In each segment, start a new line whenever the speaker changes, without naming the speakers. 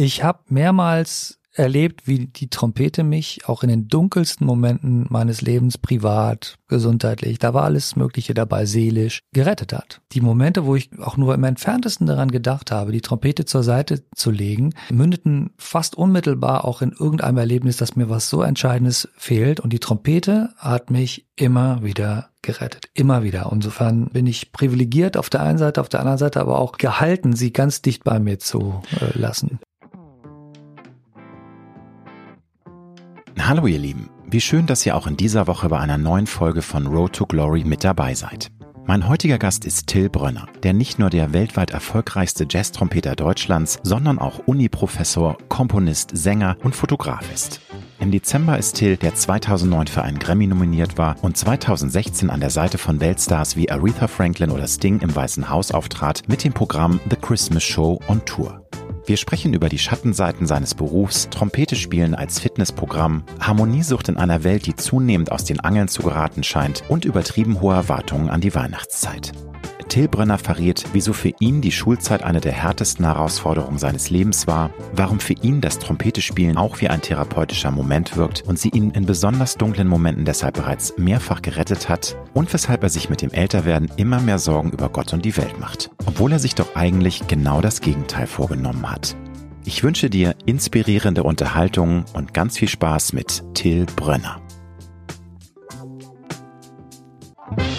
Ich habe mehrmals erlebt, wie die Trompete mich auch in den dunkelsten Momenten meines Lebens privat, gesundheitlich, da war alles Mögliche dabei, seelisch, gerettet hat. Die Momente, wo ich auch nur im entferntesten daran gedacht habe, die Trompete zur Seite zu legen, mündeten fast unmittelbar auch in irgendeinem Erlebnis, dass mir was so Entscheidendes fehlt. Und die Trompete hat mich immer wieder gerettet. Immer wieder. Insofern bin ich privilegiert auf der einen Seite, auf der anderen Seite aber auch gehalten, sie ganz dicht bei mir zu äh, lassen.
Hallo ihr Lieben, wie schön, dass ihr auch in dieser Woche bei einer neuen Folge von Road to Glory mit dabei seid. Mein heutiger Gast ist Till Brönner, der nicht nur der weltweit erfolgreichste Jazztrompeter Deutschlands, sondern auch Uniprofessor, Komponist, Sänger und Fotograf ist. Im Dezember ist Till, der 2009 für einen Grammy nominiert war und 2016 an der Seite von Weltstars wie Aretha Franklin oder Sting im Weißen Haus auftrat, mit dem Programm The Christmas Show on Tour. Wir sprechen über die Schattenseiten seines Berufs, Trompete spielen als Fitnessprogramm, Harmoniesucht in einer Welt, die zunehmend aus den Angeln zu geraten scheint und übertrieben hohe Erwartungen an die Weihnachtszeit. Till Brenner verriet, wieso für ihn die Schulzeit eine der härtesten Herausforderungen seines Lebens war, warum für ihn das Trompetespielen auch wie ein therapeutischer Moment wirkt und sie ihn in besonders dunklen Momenten deshalb bereits mehrfach gerettet hat und weshalb er sich mit dem Älterwerden immer mehr Sorgen über Gott und die Welt macht, obwohl er sich doch eigentlich genau das Gegenteil vorgenommen hat. Ich wünsche dir inspirierende Unterhaltung und ganz viel Spaß mit Till Brönner.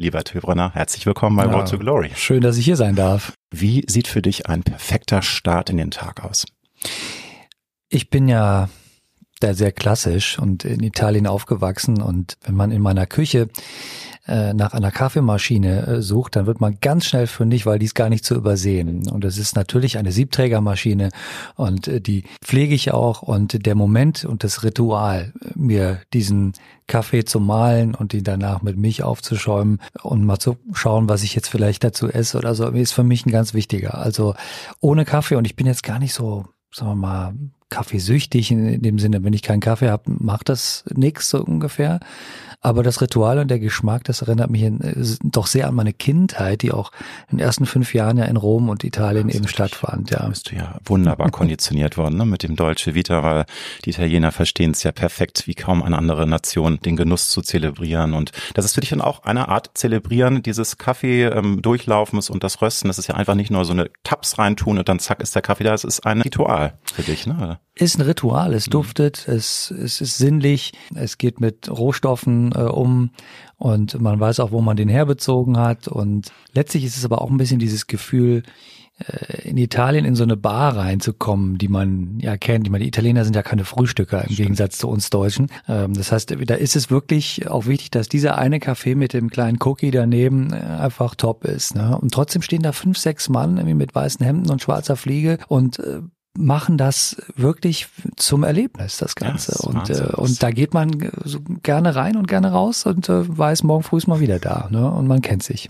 Lieber Tilbrenner, herzlich willkommen bei ja, Road to Glory.
Schön, dass ich hier sein darf.
Wie sieht für dich ein perfekter Start in den Tag aus?
Ich bin ja da sehr klassisch und in Italien aufgewachsen und wenn man in meiner Küche äh, nach einer Kaffeemaschine äh, sucht, dann wird man ganz schnell fündig, weil die ist gar nicht zu übersehen. Und es ist natürlich eine Siebträgermaschine und äh, die pflege ich auch und der Moment und das Ritual, mir diesen Kaffee zu mahlen und ihn danach mit Milch aufzuschäumen und mal zu schauen, was ich jetzt vielleicht dazu esse oder so, ist für mich ein ganz wichtiger. Also ohne Kaffee und ich bin jetzt gar nicht so, sagen wir mal, kaffeesüchtig in dem Sinne, wenn ich keinen Kaffee habe, macht das nichts so ungefähr. Aber das Ritual und der Geschmack, das erinnert mich in, äh, doch sehr an meine Kindheit, die auch in den ersten fünf Jahren ja in Rom und Italien eben stattfand.
Ja, bist du ja wunderbar konditioniert worden ne, mit dem Dolce Vita, weil die Italiener verstehen es ja perfekt, wie kaum eine andere Nation, den Genuss zu zelebrieren. Und das ist für dich dann auch eine Art Zelebrieren dieses Kaffee ähm, und das Rösten. Das ist ja einfach nicht nur so eine Taps reintun und dann zack ist der Kaffee da. Es ist ein Ritual für dich, ne?
Ist ein Ritual. Es mhm. duftet, es, es ist sinnlich, es geht mit Rohstoffen äh, um und man weiß auch, wo man den herbezogen hat. Und letztlich ist es aber auch ein bisschen dieses Gefühl, äh, in Italien in so eine Bar reinzukommen, die man ja kennt. Ich meine, die Italiener sind ja keine Frühstücker im Gegensatz zu uns Deutschen. Ähm, das heißt, da ist es wirklich auch wichtig, dass dieser eine Kaffee mit dem kleinen Cookie daneben äh, einfach top ist. Ne? Und trotzdem stehen da fünf, sechs Mann irgendwie mit weißen Hemden und schwarzer Fliege und äh, machen das wirklich zum Erlebnis, das Ganze. Ja, das und, äh, und da geht man so gerne rein und gerne raus und äh, weiß, morgen früh ist mal wieder da. Ne? Und man kennt sich.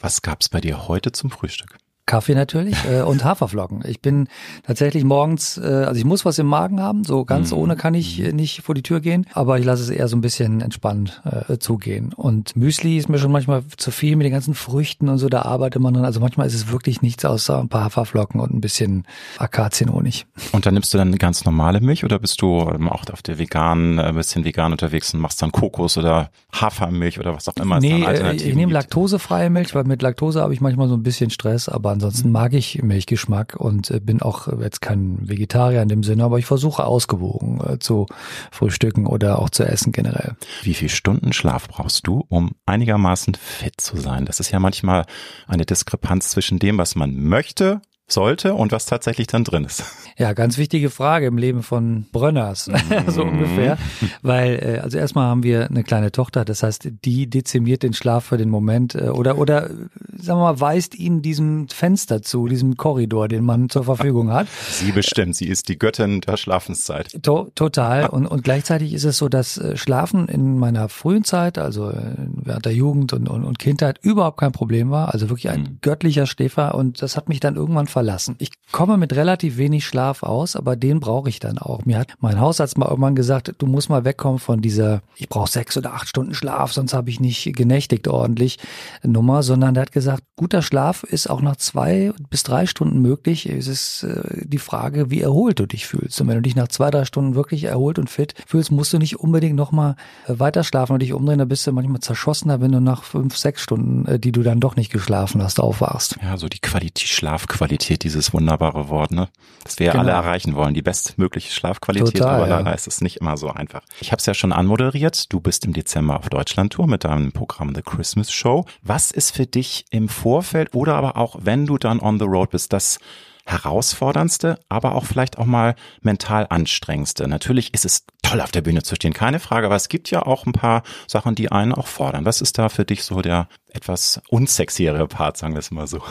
Was gab's bei dir heute zum Frühstück?
Kaffee natürlich äh, und Haferflocken. Ich bin tatsächlich morgens, äh, also ich muss was im Magen haben, so ganz mhm. ohne kann ich äh, nicht vor die Tür gehen, aber ich lasse es eher so ein bisschen entspannt äh, zugehen. Und Müsli ist mir schon manchmal zu viel mit den ganzen Früchten und so, da arbeitet man dran. Also manchmal ist es wirklich nichts außer ein paar Haferflocken und ein bisschen Akazienhonig.
Und dann nimmst du dann ganz normale Milch oder bist du ähm, auch auf der veganen, ein äh, bisschen vegan unterwegs und machst dann Kokos oder Hafermilch oder was auch immer?
Nee, äh, ich nehme laktosefreie Milch, weil mit Laktose habe ich manchmal so ein bisschen Stress, aber ansonsten mag ich Milchgeschmack und äh, bin auch jetzt kein Vegetarier in dem Sinne, aber ich versuche ausgewogen äh, zu frühstücken oder auch zu essen generell.
Wie viel Stunden Schlaf brauchst du, um einigermaßen fit zu sein? Das ist ja manchmal eine Diskrepanz zwischen dem, was man möchte sollte und was tatsächlich dann drin ist.
Ja, ganz wichtige Frage im Leben von Brönners, so mhm. ungefähr. Weil, äh, also erstmal haben wir eine kleine Tochter, das heißt, die dezimiert den Schlaf für den Moment äh, oder, oder, sagen wir mal, weist ihnen diesem Fenster zu, diesem Korridor, den man zur Verfügung hat.
Sie bestimmt, sie ist die Göttin der Schlafenszeit.
To total. Und, und gleichzeitig ist es so, dass äh, Schlafen in meiner frühen Zeit, also während der Jugend und, und, und Kindheit, überhaupt kein Problem war. Also wirklich ein mhm. göttlicher Schläfer und das hat mich dann irgendwann verlassen. Ich komme mit relativ wenig Schlaf aus, aber den brauche ich dann auch. Mir hat mein Hausarzt mal irgendwann gesagt, du musst mal wegkommen von dieser, ich brauche sechs oder acht Stunden Schlaf, sonst habe ich nicht genächtigt ordentlich Nummer, sondern der hat gesagt, guter Schlaf ist auch nach zwei bis drei Stunden möglich. Es ist äh, die Frage, wie erholt du dich fühlst. Und wenn du dich nach zwei, drei Stunden wirklich erholt und fit fühlst, musst du nicht unbedingt nochmal äh, weiter schlafen und dich umdrehen. Da bist du manchmal zerschossener, wenn du nach fünf, sechs Stunden, äh, die du dann doch nicht geschlafen hast, aufwachst.
Ja, so die Qualität, Schlafqualität, dieses wunderbare Wort, ne? Das wir genau. alle erreichen wollen, die bestmögliche Schlafqualität, Total, aber leider ja. ist es nicht immer so einfach. Ich habe es ja schon anmoderiert, du bist im Dezember auf Deutschland-Tour mit deinem Programm The Christmas Show. Was ist für dich im Vorfeld oder aber auch, wenn du dann on the road bist, das herausforderndste, aber auch vielleicht auch mal mental anstrengendste. Natürlich ist es toll auf der Bühne zu stehen, keine Frage, aber es gibt ja auch ein paar Sachen, die einen auch fordern. Was ist da für dich so der etwas unsexiere Part, sagen wir es mal so?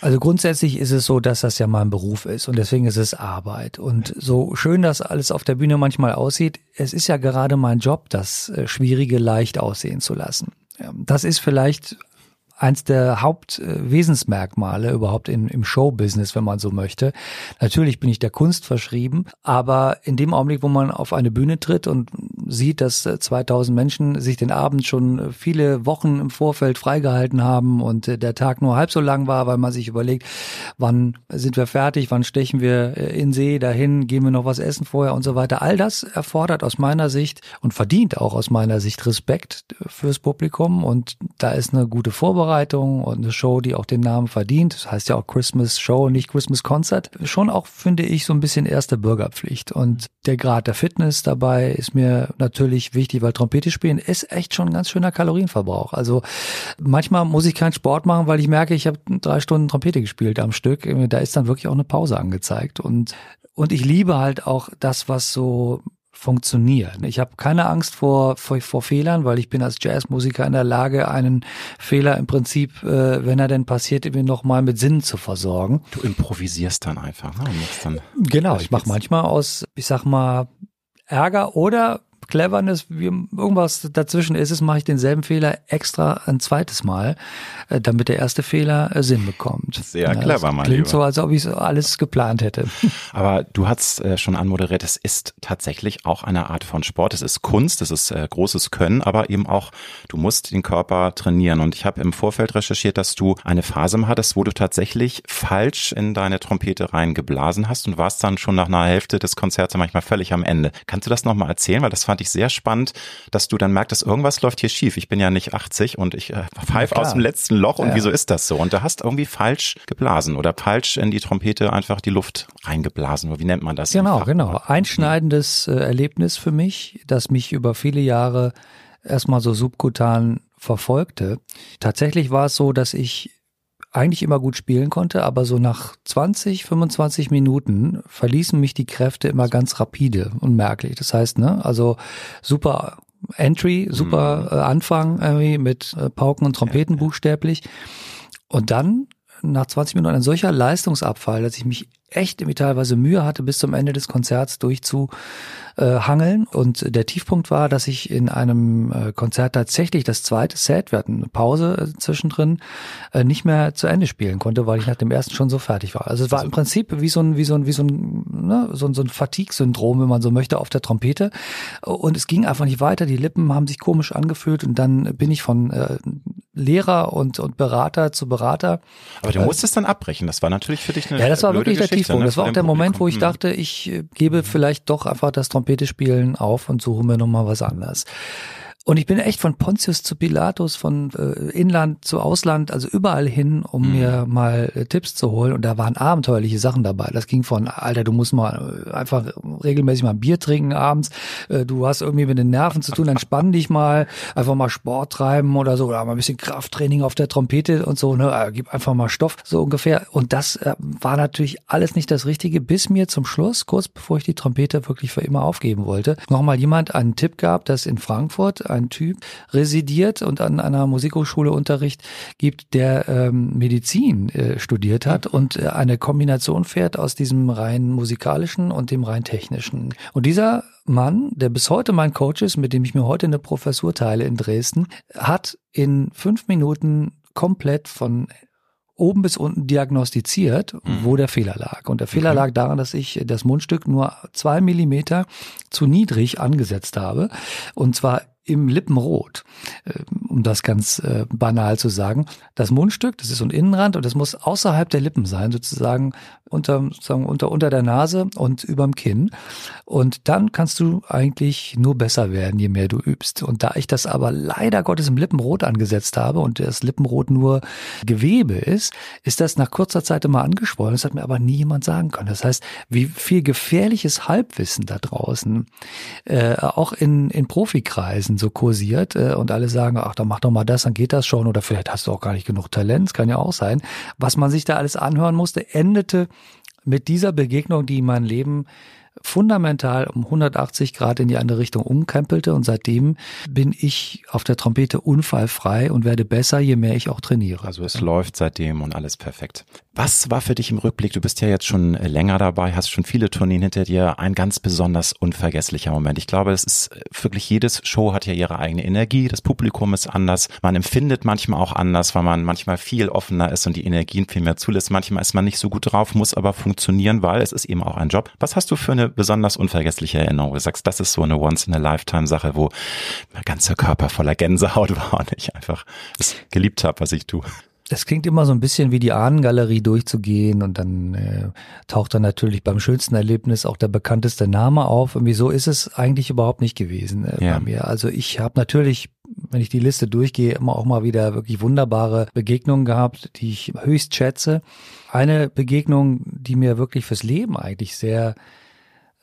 Also grundsätzlich ist es so, dass das ja mein Beruf ist und deswegen ist es Arbeit. Und so schön das alles auf der Bühne manchmal aussieht, es ist ja gerade mein Job, das äh, Schwierige leicht aussehen zu lassen. Das ist vielleicht eins der Hauptwesensmerkmale überhaupt in, im Showbusiness, wenn man so möchte. Natürlich bin ich der Kunst verschrieben, aber in dem Augenblick, wo man auf eine Bühne tritt und sieht, dass 2000 Menschen sich den Abend schon viele Wochen im Vorfeld freigehalten haben und der Tag nur halb so lang war, weil man sich überlegt, wann sind wir fertig, wann stechen wir in See dahin, gehen wir noch was essen vorher und so weiter. All das erfordert aus meiner Sicht und verdient auch aus meiner Sicht Respekt fürs Publikum und da ist eine gute Vorbereitung Vorbereitung und eine Show, die auch den Namen verdient. Das heißt ja auch Christmas Show, nicht Christmas Concert. Schon auch, finde ich, so ein bisschen erste Bürgerpflicht. Und der Grad der Fitness dabei ist mir natürlich wichtig, weil Trompete spielen ist echt schon ein ganz schöner Kalorienverbrauch. Also manchmal muss ich keinen Sport machen, weil ich merke, ich habe drei Stunden Trompete gespielt am Stück. Da ist dann wirklich auch eine Pause angezeigt. Und und ich liebe halt auch das, was so funktionieren. Ich habe keine Angst vor, vor, vor Fehlern, weil ich bin als Jazzmusiker in der Lage, einen Fehler im Prinzip, äh, wenn er denn passiert, irgendwie nochmal mit Sinn zu versorgen.
Du improvisierst dann einfach. Ne?
Dann genau, ich mache manchmal aus, ich sag mal, Ärger oder Cleverness, wie irgendwas dazwischen ist es, mache ich denselben Fehler extra ein zweites Mal, äh, damit der erste Fehler äh, Sinn bekommt.
Sehr ja, clever, mein
Klingt lieber. so, als ob ich alles geplant hätte.
Aber du hast äh, schon anmoderiert, es ist tatsächlich auch eine Art von Sport. Es ist Kunst, es ist großes Können, aber eben auch, du musst den Körper trainieren. Und ich habe im Vorfeld recherchiert, dass du eine Phase hattest, wo du tatsächlich falsch in deine Trompete reingeblasen hast und warst dann schon nach einer Hälfte des Konzerts manchmal völlig am Ende. Kannst du das nochmal erzählen? Weil das fand fand ich sehr spannend, dass du dann merkst, dass irgendwas läuft hier schief. Ich bin ja nicht 80 und ich äh, pfeife aus dem letzten Loch und ja. wieso ist das so? Und da hast irgendwie falsch geblasen oder falsch in die Trompete einfach die Luft reingeblasen. Wie nennt man das?
Genau, genau. Einschneidendes äh, Erlebnis für mich, das mich über viele Jahre erstmal so subkutan verfolgte. Tatsächlich war es so, dass ich eigentlich immer gut spielen konnte, aber so nach 20, 25 Minuten verließen mich die Kräfte immer ganz rapide und merklich. Das heißt, ne, also super Entry, super mhm. äh, Anfang irgendwie mit äh, Pauken und Trompeten ja, ja. buchstäblich. Und dann nach 20 Minuten ein solcher Leistungsabfall, dass ich mich echt irgendwie teilweise Mühe hatte, bis zum Ende des Konzerts durchzuhangeln. Und der Tiefpunkt war, dass ich in einem äh, Konzert tatsächlich das zweite Set, wir hatten eine Pause äh, zwischendrin, äh, nicht mehr zu Ende spielen konnte, weil ich nach dem ersten schon so fertig war. Also es war im Prinzip wie so ein, wie so ein, wie so ein, ne, so ein, so ein Fatigue-Syndrom, wenn man so möchte, auf der Trompete. Und es ging einfach nicht weiter. Die Lippen haben sich komisch angefühlt und dann bin ich von äh, Lehrer und, und Berater zu Berater.
Aber du musstest dann abbrechen. Das war natürlich für dich eine
Ja, das war wirklich der Tiefpunkt. Ne, das war auch der Moment, wo ich dachte, ich äh, gebe vielleicht doch einfach das Trompete spielen auf und suche mir nochmal was anderes. Und ich bin echt von Pontius zu Pilatus, von äh, Inland zu Ausland, also überall hin, um mhm. mir mal äh, Tipps zu holen. Und da waren abenteuerliche Sachen dabei. Das ging von, Alter, du musst mal äh, einfach regelmäßig mal ein Bier trinken abends. Äh, du hast irgendwie mit den Nerven zu tun, entspann dich mal, einfach mal Sport treiben oder so, oder mal ein bisschen Krafttraining auf der Trompete und so, ne, äh, gib einfach mal Stoff, so ungefähr. Und das war natürlich alles nicht das Richtige, bis mir zum Schluss, kurz bevor ich die Trompete wirklich für immer aufgeben wollte, nochmal jemand einen Tipp gab, dass in Frankfurt ein Typ residiert und an einer Musikhochschule Unterricht gibt, der ähm, Medizin äh, studiert hat und äh, eine Kombination fährt aus diesem rein musikalischen und dem rein technischen. Und dieser Mann, der bis heute mein Coach ist, mit dem ich mir heute eine Professur teile in Dresden, hat in fünf Minuten komplett von oben bis unten diagnostiziert, mhm. wo der Fehler lag. Und der Fehler okay. lag daran, dass ich das Mundstück nur zwei Millimeter zu niedrig angesetzt habe. Und zwar im Lippenrot, äh, um das ganz äh, banal zu sagen. Das Mundstück, das ist so ein Innenrand und das muss außerhalb der Lippen sein, sozusagen unter, sozusagen unter, unter der Nase und überm Kinn. Und dann kannst du eigentlich nur besser werden, je mehr du übst. Und da ich das aber leider Gottes im Lippenrot angesetzt habe und das Lippenrot nur Gewebe ist, ist das nach kurzer Zeit immer angeschwollen. Das hat mir aber nie jemand sagen können. Das heißt, wie viel gefährliches Halbwissen da draußen, äh, auch in, in Profikreisen so kursiert äh, und alle sagen, ach, dann mach doch mal das, dann geht das schon oder vielleicht hast du auch gar nicht genug Talent, kann ja auch sein. Was man sich da alles anhören musste, endete mit dieser Begegnung, die mein Leben fundamental um 180 Grad in die andere Richtung umkrempelte und seitdem bin ich auf der Trompete unfallfrei und werde besser, je mehr ich auch trainiere.
Also es läuft seitdem und alles perfekt. Was war für dich im Rückblick, du bist ja jetzt schon länger dabei, hast schon viele Tourneen hinter dir, ein ganz besonders unvergesslicher Moment. Ich glaube, es ist wirklich jedes Show hat ja ihre eigene Energie, das Publikum ist anders, man empfindet manchmal auch anders, weil man manchmal viel offener ist und die Energien viel mehr zulässt. Manchmal ist man nicht so gut drauf, muss aber funktionieren, weil es ist eben auch ein Job. Was hast du für eine besonders unvergessliche Erinnerung? Du sagst, das ist so eine Once-in-a-Lifetime-Sache, wo mein ganzer Körper voller Gänsehaut war und ich einfach es geliebt habe, was ich tue.
Es klingt immer so ein bisschen wie die Ahnengalerie durchzugehen und dann äh, taucht dann natürlich beim schönsten Erlebnis auch der bekannteste Name auf. Und wieso ist es eigentlich überhaupt nicht gewesen äh, ja. bei mir? Also ich habe natürlich, wenn ich die Liste durchgehe, immer auch mal wieder wirklich wunderbare Begegnungen gehabt, die ich höchst schätze. Eine Begegnung, die mir wirklich fürs Leben eigentlich sehr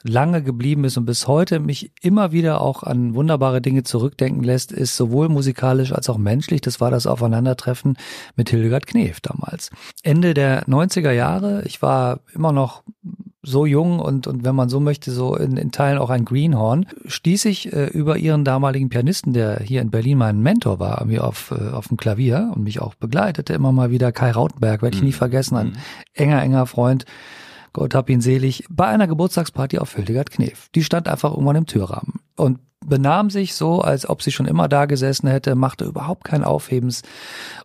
lange geblieben ist und bis heute mich immer wieder auch an wunderbare Dinge zurückdenken lässt, ist sowohl musikalisch als auch menschlich. Das war das Aufeinandertreffen mit Hildegard Knef damals. Ende der 90er Jahre. Ich war immer noch so jung und, und wenn man so möchte, so in, in Teilen auch ein Greenhorn, stieß ich äh, über ihren damaligen Pianisten, der hier in Berlin mein Mentor war, mir auf, äh, auf dem Klavier und mich auch begleitete, immer mal wieder Kai Rautenberg, werde ich nie mhm. vergessen, ein mhm. enger, enger Freund Gott hab ihn selig, bei einer Geburtstagsparty auf Hildegard Knef. Die stand einfach irgendwann im Türrahmen und benahm sich so, als ob sie schon immer da gesessen hätte, machte überhaupt kein Aufhebens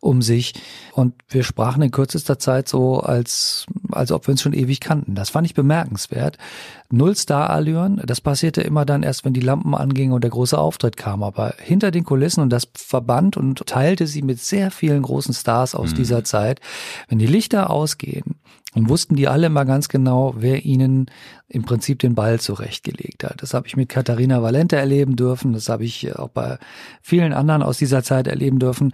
um sich. Und wir sprachen in kürzester Zeit so, als, als ob wir uns schon ewig kannten. Das fand ich bemerkenswert. Null Star-Allüren, das passierte immer dann erst, wenn die Lampen angingen und der große Auftritt kam. Aber hinter den Kulissen, und das verband und teilte sie mit sehr vielen großen Stars aus mhm. dieser Zeit, wenn die Lichter ausgehen, und wussten die alle mal ganz genau, wer ihnen im Prinzip den Ball zurechtgelegt hat. Das habe ich mit Katharina Valente erleben dürfen, das habe ich auch bei vielen anderen aus dieser Zeit erleben dürfen.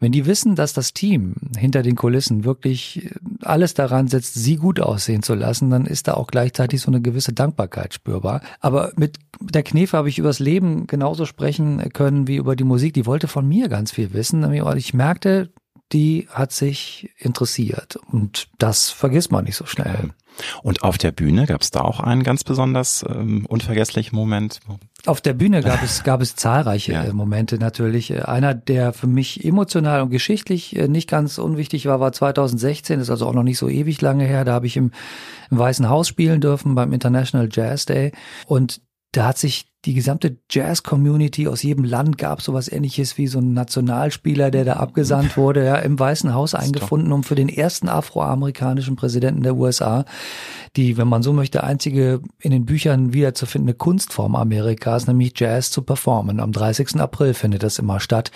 Wenn die wissen, dass das Team hinter den Kulissen wirklich alles daran setzt, sie gut aussehen zu lassen, dann ist da auch gleichzeitig so eine gewisse Dankbarkeit spürbar. Aber mit der Knefe habe ich übers Leben genauso sprechen können wie über die Musik. Die wollte von mir ganz viel wissen. Ich merkte, die hat sich interessiert. Und das vergisst man nicht so schnell.
Und auf der Bühne gab es da auch einen ganz besonders ähm, unvergesslichen Moment?
Auf der Bühne gab es, gab es zahlreiche ja. Äh, Momente natürlich. Äh, einer, der für mich emotional und geschichtlich äh, nicht ganz unwichtig war, war 2016, ist also auch noch nicht so ewig lange her. Da habe ich im, im Weißen Haus spielen dürfen beim International Jazz Day. Und da hat sich die gesamte Jazz-Community aus jedem Land gab sowas ähnliches wie so ein Nationalspieler, der da abgesandt wurde, ja, im Weißen Haus eingefunden, um für den ersten afroamerikanischen Präsidenten der USA, die, wenn man so möchte, einzige in den Büchern wiederzufindende Kunstform Amerikas, nämlich Jazz zu performen. Am 30. April findet das immer statt.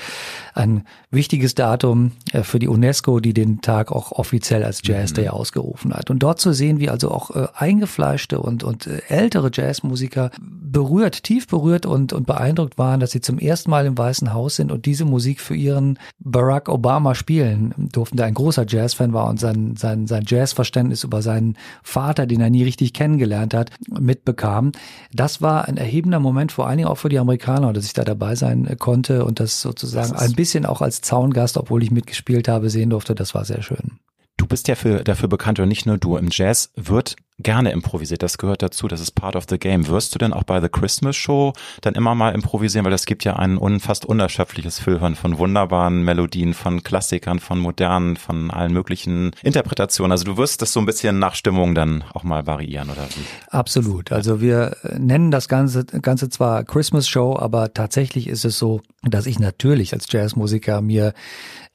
Ein wichtiges Datum äh, für die UNESCO, die den Tag auch offiziell als Jazz Day mhm. ausgerufen hat. Und dort zu sehen, wie also auch äh, eingefleischte und, und äh, ältere Jazzmusiker berührt, tief berührt und, und beeindruckt waren, dass sie zum ersten Mal im Weißen Haus sind und diese Musik für ihren Barack Obama spielen durften, der ein großer Jazzfan war und sein, sein, sein Jazzverständnis über seinen Vater, den er nie richtig kennengelernt hat, mitbekam. Das war ein erhebender Moment, vor allen Dingen auch für die Amerikaner, dass ich da dabei sein konnte und das sozusagen das ein bisschen auch als Zaungast, obwohl ich mitgespielt habe, sehen durfte. Das war sehr schön.
Du bist ja für, dafür bekannt, oder nicht nur du, im Jazz wird gerne improvisiert. Das gehört dazu, das ist part of the game. Wirst du denn auch bei The Christmas Show dann immer mal improvisieren? Weil es gibt ja ein un, fast unerschöpfliches Füllhorn von wunderbaren Melodien, von Klassikern, von modernen, von allen möglichen Interpretationen. Also du wirst das so ein bisschen nach Stimmung dann auch mal variieren, oder wie?
Absolut. Also wir nennen das Ganze, Ganze zwar Christmas Show, aber tatsächlich ist es so, dass ich natürlich als Jazzmusiker mir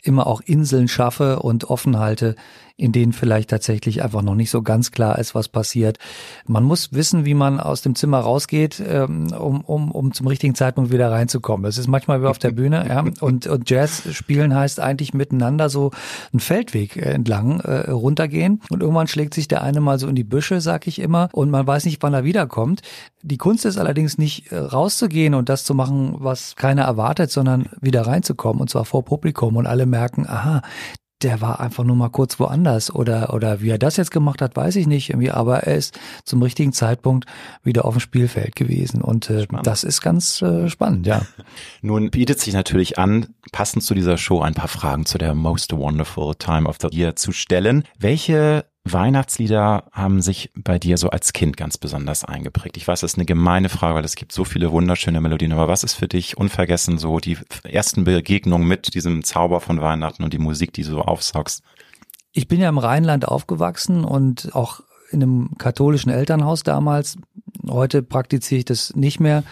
immer auch Inseln schaffe und offen halte, in denen vielleicht tatsächlich einfach noch nicht so ganz klar ist, was passiert. Man muss wissen, wie man aus dem Zimmer rausgeht, ähm, um, um, um zum richtigen Zeitpunkt wieder reinzukommen. Das ist manchmal wie auf der Bühne. Ja? Und, und Jazz spielen heißt eigentlich miteinander so einen Feldweg entlang äh, runtergehen. Und irgendwann schlägt sich der eine mal so in die Büsche, sag ich immer, und man weiß nicht, wann er wiederkommt. Die Kunst ist allerdings nicht äh, rauszugehen und das zu machen, was keiner erwartet, sondern wieder reinzukommen und zwar vor Publikum und alle merken, aha, der war einfach nur mal kurz woanders oder oder wie er das jetzt gemacht hat, weiß ich nicht irgendwie, aber er ist zum richtigen Zeitpunkt wieder auf dem Spielfeld gewesen und äh, das ist ganz äh, spannend, ja.
Nun bietet sich natürlich an, passend zu dieser Show ein paar Fragen zu der Most Wonderful Time of the Year zu stellen. Welche Weihnachtslieder haben sich bei dir so als Kind ganz besonders eingeprägt? Ich weiß, das ist eine gemeine Frage, weil es gibt so viele wunderschöne Melodien, aber was ist für dich unvergessen so die ersten Begegnungen mit diesem Zauber von Weihnachten und die Musik, die du so aufsaugst?
Ich bin ja im Rheinland aufgewachsen und auch in einem katholischen Elternhaus damals. Heute praktiziere ich das nicht mehr.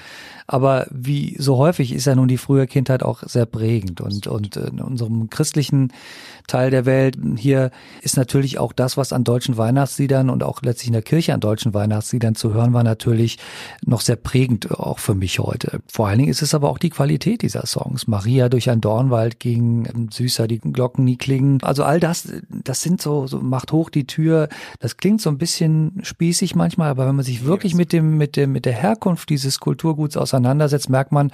Aber wie so häufig ist ja nun die frühe Kindheit auch sehr prägend und, und in unserem christlichen Teil der Welt hier ist natürlich auch das, was an deutschen Weihnachtsliedern und auch letztlich in der Kirche an deutschen Weihnachtsliedern zu hören war, natürlich noch sehr prägend auch für mich heute. Vor allen Dingen ist es aber auch die Qualität dieser Songs. Maria durch ein Dornwald ging, süßer die Glocken nie klingen. Also all das, das sind so, so macht hoch die Tür. Das klingt so ein bisschen spießig manchmal, aber wenn man sich wirklich mit dem, mit dem, mit der Herkunft dieses Kulturguts auseinandersetzt, auseinandersetzt, merkt man,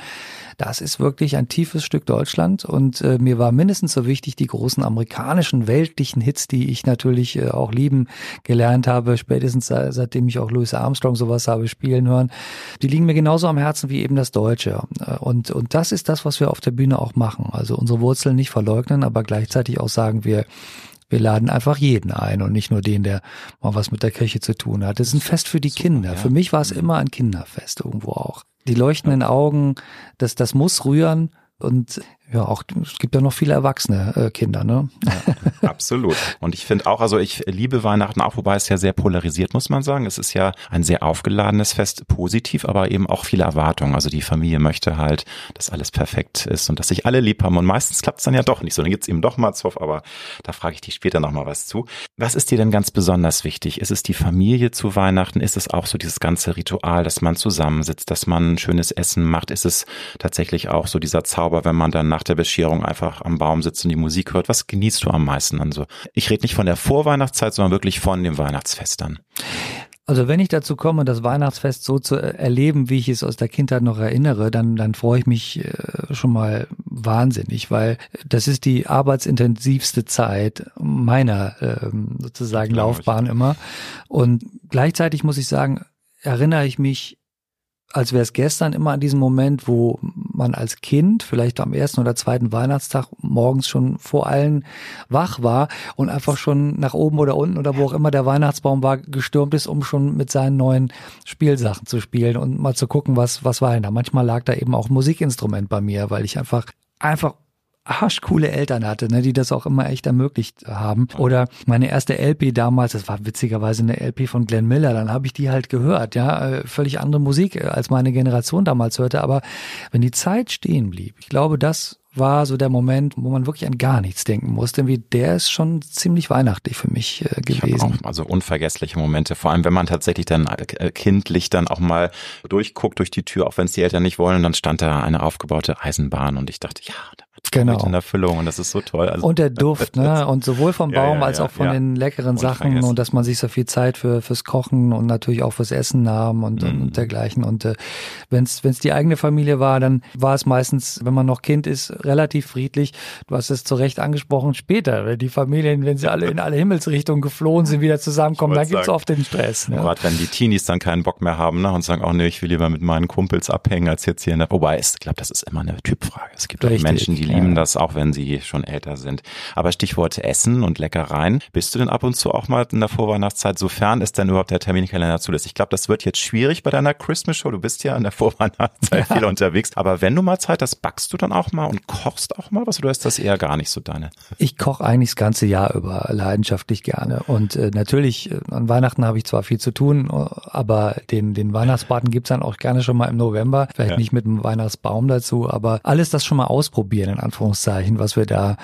das ist wirklich ein tiefes Stück Deutschland. Und äh, mir war mindestens so wichtig, die großen amerikanischen, weltlichen Hits, die ich natürlich äh, auch lieben gelernt habe, spätestens seitdem ich auch Louis Armstrong sowas habe spielen hören, die liegen mir genauso am Herzen wie eben das Deutsche. Äh, und, und das ist das, was wir auf der Bühne auch machen. Also unsere Wurzeln nicht verleugnen, aber gleichzeitig auch sagen wir, wir laden einfach jeden ein und nicht nur den, der mal was mit der Kirche zu tun hat. Das ist ein Fest für die Kinder. Für mich war es immer ein Kinderfest irgendwo auch. Die leuchtenden Augen, das, das muss rühren. Und ja, auch es gibt ja noch viele erwachsene äh, Kinder, ne?
Ja, absolut. Und ich finde auch, also ich liebe Weihnachten auch, wobei es ja sehr polarisiert, muss man sagen. Es ist ja ein sehr aufgeladenes Fest, positiv, aber eben auch viele Erwartungen. Also die Familie möchte halt, dass alles perfekt ist und dass sich alle lieb haben. Und meistens klappt es dann ja doch nicht so. Dann gibt's eben doch mal Zoff, aber da frage ich dich später nochmal was zu. Was ist dir denn ganz besonders wichtig? Ist es die Familie zu Weihnachten? Ist es auch so dieses ganze Ritual, dass man zusammensitzt, dass man ein schönes Essen macht? Ist es tatsächlich auch so dieser Zauber, wenn man dann nach der Bescherung einfach am Baum sitzt und die Musik hört. Was genießt du am meisten? Also ich rede nicht von der Vorweihnachtszeit, sondern wirklich von dem Weihnachtsfest dann.
Also wenn ich dazu komme, das Weihnachtsfest so zu erleben, wie ich es aus der Kindheit noch erinnere, dann, dann freue ich mich äh, schon mal wahnsinnig, weil das ist die arbeitsintensivste Zeit meiner ähm, sozusagen Laufbahn immer. Und gleichzeitig muss ich sagen, erinnere ich mich als wäre es gestern immer an diesem Moment, wo man als Kind vielleicht am ersten oder zweiten Weihnachtstag morgens schon vor allen wach war und einfach schon nach oben oder unten oder wo auch immer der Weihnachtsbaum war, gestürmt ist, um schon mit seinen neuen Spielsachen zu spielen und mal zu gucken, was, was war denn da. Manchmal lag da eben auch Musikinstrument bei mir, weil ich einfach einfach arschcoole Eltern hatte, ne, die das auch immer echt ermöglicht haben. Oder meine erste LP damals, das war witzigerweise eine LP von Glenn Miller, dann habe ich die halt gehört, ja, äh, völlig andere Musik, äh, als meine Generation damals hörte. Aber wenn die Zeit stehen blieb, ich glaube, das war so der Moment, wo man wirklich an gar nichts denken musste. Wie der ist schon ziemlich weihnachtlich für mich äh, gewesen.
Auch, also unvergessliche Momente, vor allem wenn man tatsächlich dann äh, kindlich dann auch mal durchguckt durch die Tür, auch wenn es die Eltern nicht wollen, dann stand da eine aufgebaute Eisenbahn und ich dachte, ja,
Genau.
in Erfüllung und das ist so toll.
Also, und der Duft, ne? Und sowohl vom Baum ja, ja, als auch von
ja.
den leckeren Sachen und dass man sich so viel Zeit für fürs Kochen und natürlich auch fürs Essen nahm und, mhm. und dergleichen. Und äh, wenn es die eigene Familie war, dann war es meistens, wenn man noch Kind ist, relativ friedlich. Du hast es zu Recht angesprochen, später, wenn die Familien, wenn sie alle in alle Himmelsrichtungen geflohen sind, wieder zusammenkommen, dann gibt's oft den Stress.
Ne? Gerade wenn die Teenies dann keinen Bock mehr haben ne, und sagen, oh nee, ich will lieber mit meinen Kumpels abhängen, als jetzt hier in der. Wobei, ich glaube, das ist immer eine Typfrage. Es gibt auch Menschen, die lieben das, auch wenn sie schon älter sind. Aber Stichwort Essen und Leckereien. Bist du denn ab und zu auch mal in der Vorweihnachtszeit, sofern es denn überhaupt der Terminkalender zulässt? Ich glaube, das wird jetzt schwierig bei deiner Christmas Show. Du bist ja in der Vorweihnachtszeit viel unterwegs. Aber wenn du mal Zeit hast, backst du dann auch mal und kochst auch mal was oder ist das eher gar nicht so deine?
Ich koche eigentlich das ganze Jahr über leidenschaftlich gerne. Und äh, natürlich, äh, an Weihnachten habe ich zwar viel zu tun, äh, aber den, den Weihnachtsbraten gibt's dann auch gerne schon mal im November. Vielleicht ja. nicht mit einem Weihnachtsbaum dazu, aber alles das schon mal ausprobieren, Anführungszeichen, was wir da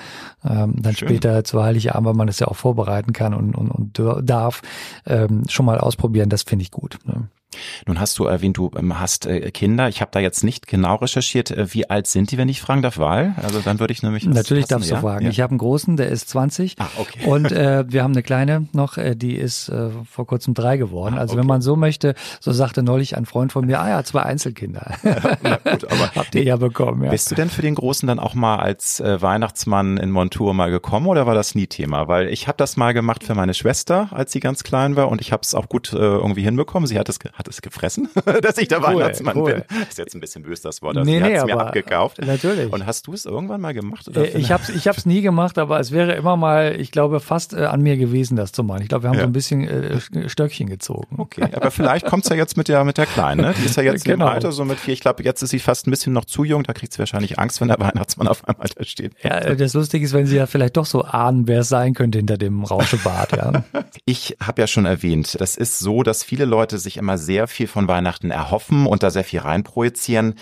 ähm, dann Schön. später zu Heiligabend, weil man es ja auch vorbereiten kann und, und, und darf, ähm, schon mal ausprobieren, das finde ich gut. Ne?
Nun hast du erwähnt, du ähm, hast äh, Kinder. Ich habe da jetzt nicht genau recherchiert. Äh, wie alt sind die, wenn ich fragen darf, Wahl? Also dann würde ich nämlich.
Natürlich darfst du ja? fragen. Ja. Ich habe einen großen, der ist 20. Ah, okay. Und äh, wir haben eine kleine noch, äh, die ist äh, vor kurzem drei geworden. Ah, also okay. wenn man so möchte, so sagte neulich ein Freund von mir, ah ja, zwei Einzelkinder. Na gut, aber habt ihr ja bekommen. Ja.
Bist du denn für den Großen dann auch mal als äh, Weihnachtsmann in Montur mal gekommen oder war das nie Thema? Weil ich habe das mal gemacht für meine Schwester, als sie ganz klein war und ich habe es auch gut irgendwie hinbekommen. Sie hat es hat es gefressen, dass ich der cool, Weihnachtsmann cool. bin. ist jetzt ein bisschen böse das Wort, also nee, nee, mir abgekauft.
Natürlich.
Und hast du es irgendwann mal gemacht? Oder
äh, ich habe es ich hab's nie gemacht, aber es wäre immer mal, ich glaube, fast äh, an mir gewesen, das zu machen. Ich glaube, wir haben ja. so ein bisschen äh, Stöckchen gezogen.
Okay, aber vielleicht kommt's ja jetzt mit der, mit der Kleinen, ne? Die ist ja jetzt genau. im Alter so mit vier. Ich glaube, jetzt ist sie fast ein bisschen noch zu jung. Da kriegt sie wahrscheinlich Angst, wenn der Weihnachtsmann auf einmal da steht.
Ja, äh, das Lustige ist, wenn sie ja vielleicht doch so ahnen, wer es sein könnte hinter dem Rauschebart. Ja.
ich habe ja schon erwähnt, das ist so, dass viele Leute sich immer sehr viel von Weihnachten erhoffen und da sehr viel reinprojizieren.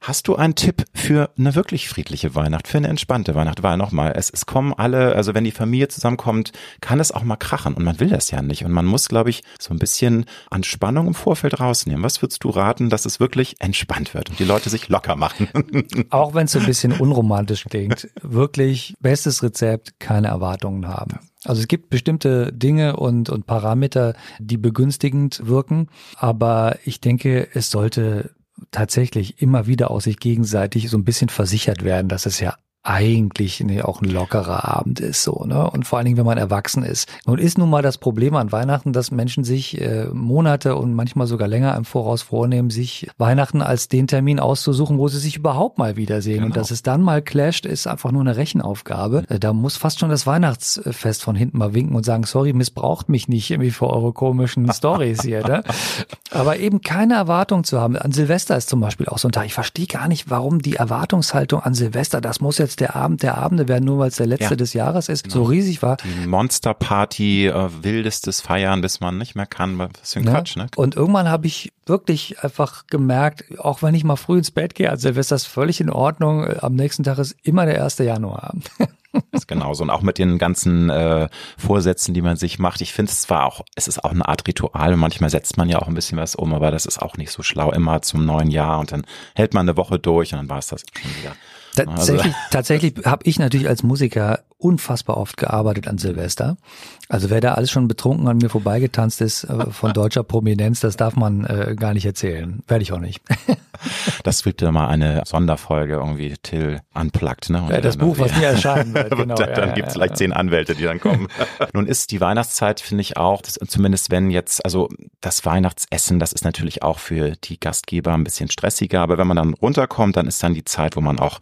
Hast du einen Tipp für eine wirklich friedliche Weihnacht, für eine entspannte Weihnacht? Weil nochmal, es, es kommen alle, also wenn die Familie zusammenkommt, kann es auch mal krachen und man will das ja nicht. Und man muss, glaube ich, so ein bisschen an Spannung im Vorfeld rausnehmen. Was würdest du raten, dass es wirklich entspannt wird und die Leute sich locker machen?
Auch wenn es so ein bisschen unromantisch klingt, wirklich bestes Rezept, keine Erwartungen haben. Also es gibt bestimmte Dinge und, und Parameter, die begünstigend wirken, aber ich denke, es sollte tatsächlich immer wieder aus sich gegenseitig so ein bisschen versichert werden, dass es ja eigentlich nee, auch ein lockerer Abend ist so, ne? Und vor allen Dingen, wenn man erwachsen ist. Nun ist nun mal das Problem an Weihnachten, dass Menschen sich äh, Monate und manchmal sogar länger im Voraus vornehmen, sich Weihnachten als den Termin auszusuchen, wo sie sich überhaupt mal wiedersehen. Genau. Und dass es dann mal clasht, ist einfach nur eine Rechenaufgabe. Äh, da muss fast schon das Weihnachtsfest von hinten mal winken und sagen, sorry, missbraucht mich nicht irgendwie für eure komischen Stories hier, ne? Aber eben keine Erwartung zu haben. An Silvester ist zum Beispiel auch so ein Tag. Ich verstehe gar nicht, warum die Erwartungshaltung an Silvester, das muss jetzt der Abend der Abende werden, nur weil es der letzte ja. des Jahres ist, genau. so riesig war.
Die Monsterparty, äh, wildestes Feiern, bis man nicht mehr kann. Was für ein
ja.
Quatsch, ne?
Und irgendwann habe ich wirklich einfach gemerkt, auch wenn ich mal früh ins Bett gehe, also Silvester ist völlig in Ordnung. Am nächsten Tag ist immer der 1. Januar.
Das ist genauso. Und auch mit den ganzen äh, Vorsätzen, die man sich macht. Ich finde es zwar auch, es ist auch eine Art Ritual und manchmal setzt man ja auch ein bisschen was um, aber das ist auch nicht so schlau. Immer zum neuen Jahr und dann hält man eine Woche durch und dann war es das schon wieder.
Tatsächlich, also. tatsächlich habe ich natürlich als Musiker unfassbar oft gearbeitet an Silvester. Also wer da alles schon betrunken an mir vorbeigetanzt ist äh, von deutscher Prominenz, das darf man äh, gar nicht erzählen. Werde ich auch nicht.
das wird ja mal eine Sonderfolge irgendwie Till unplugged, ne?
Ja, das Buch, was nie erscheinen wird.
Genau, dann dann ja, gibt es ja, vielleicht zehn Anwälte, die dann kommen. Nun ist die Weihnachtszeit, finde ich auch, das, zumindest wenn jetzt, also das Weihnachtsessen, das ist natürlich auch für die Gastgeber ein bisschen stressiger, aber wenn man dann runterkommt, dann ist dann die Zeit, wo man auch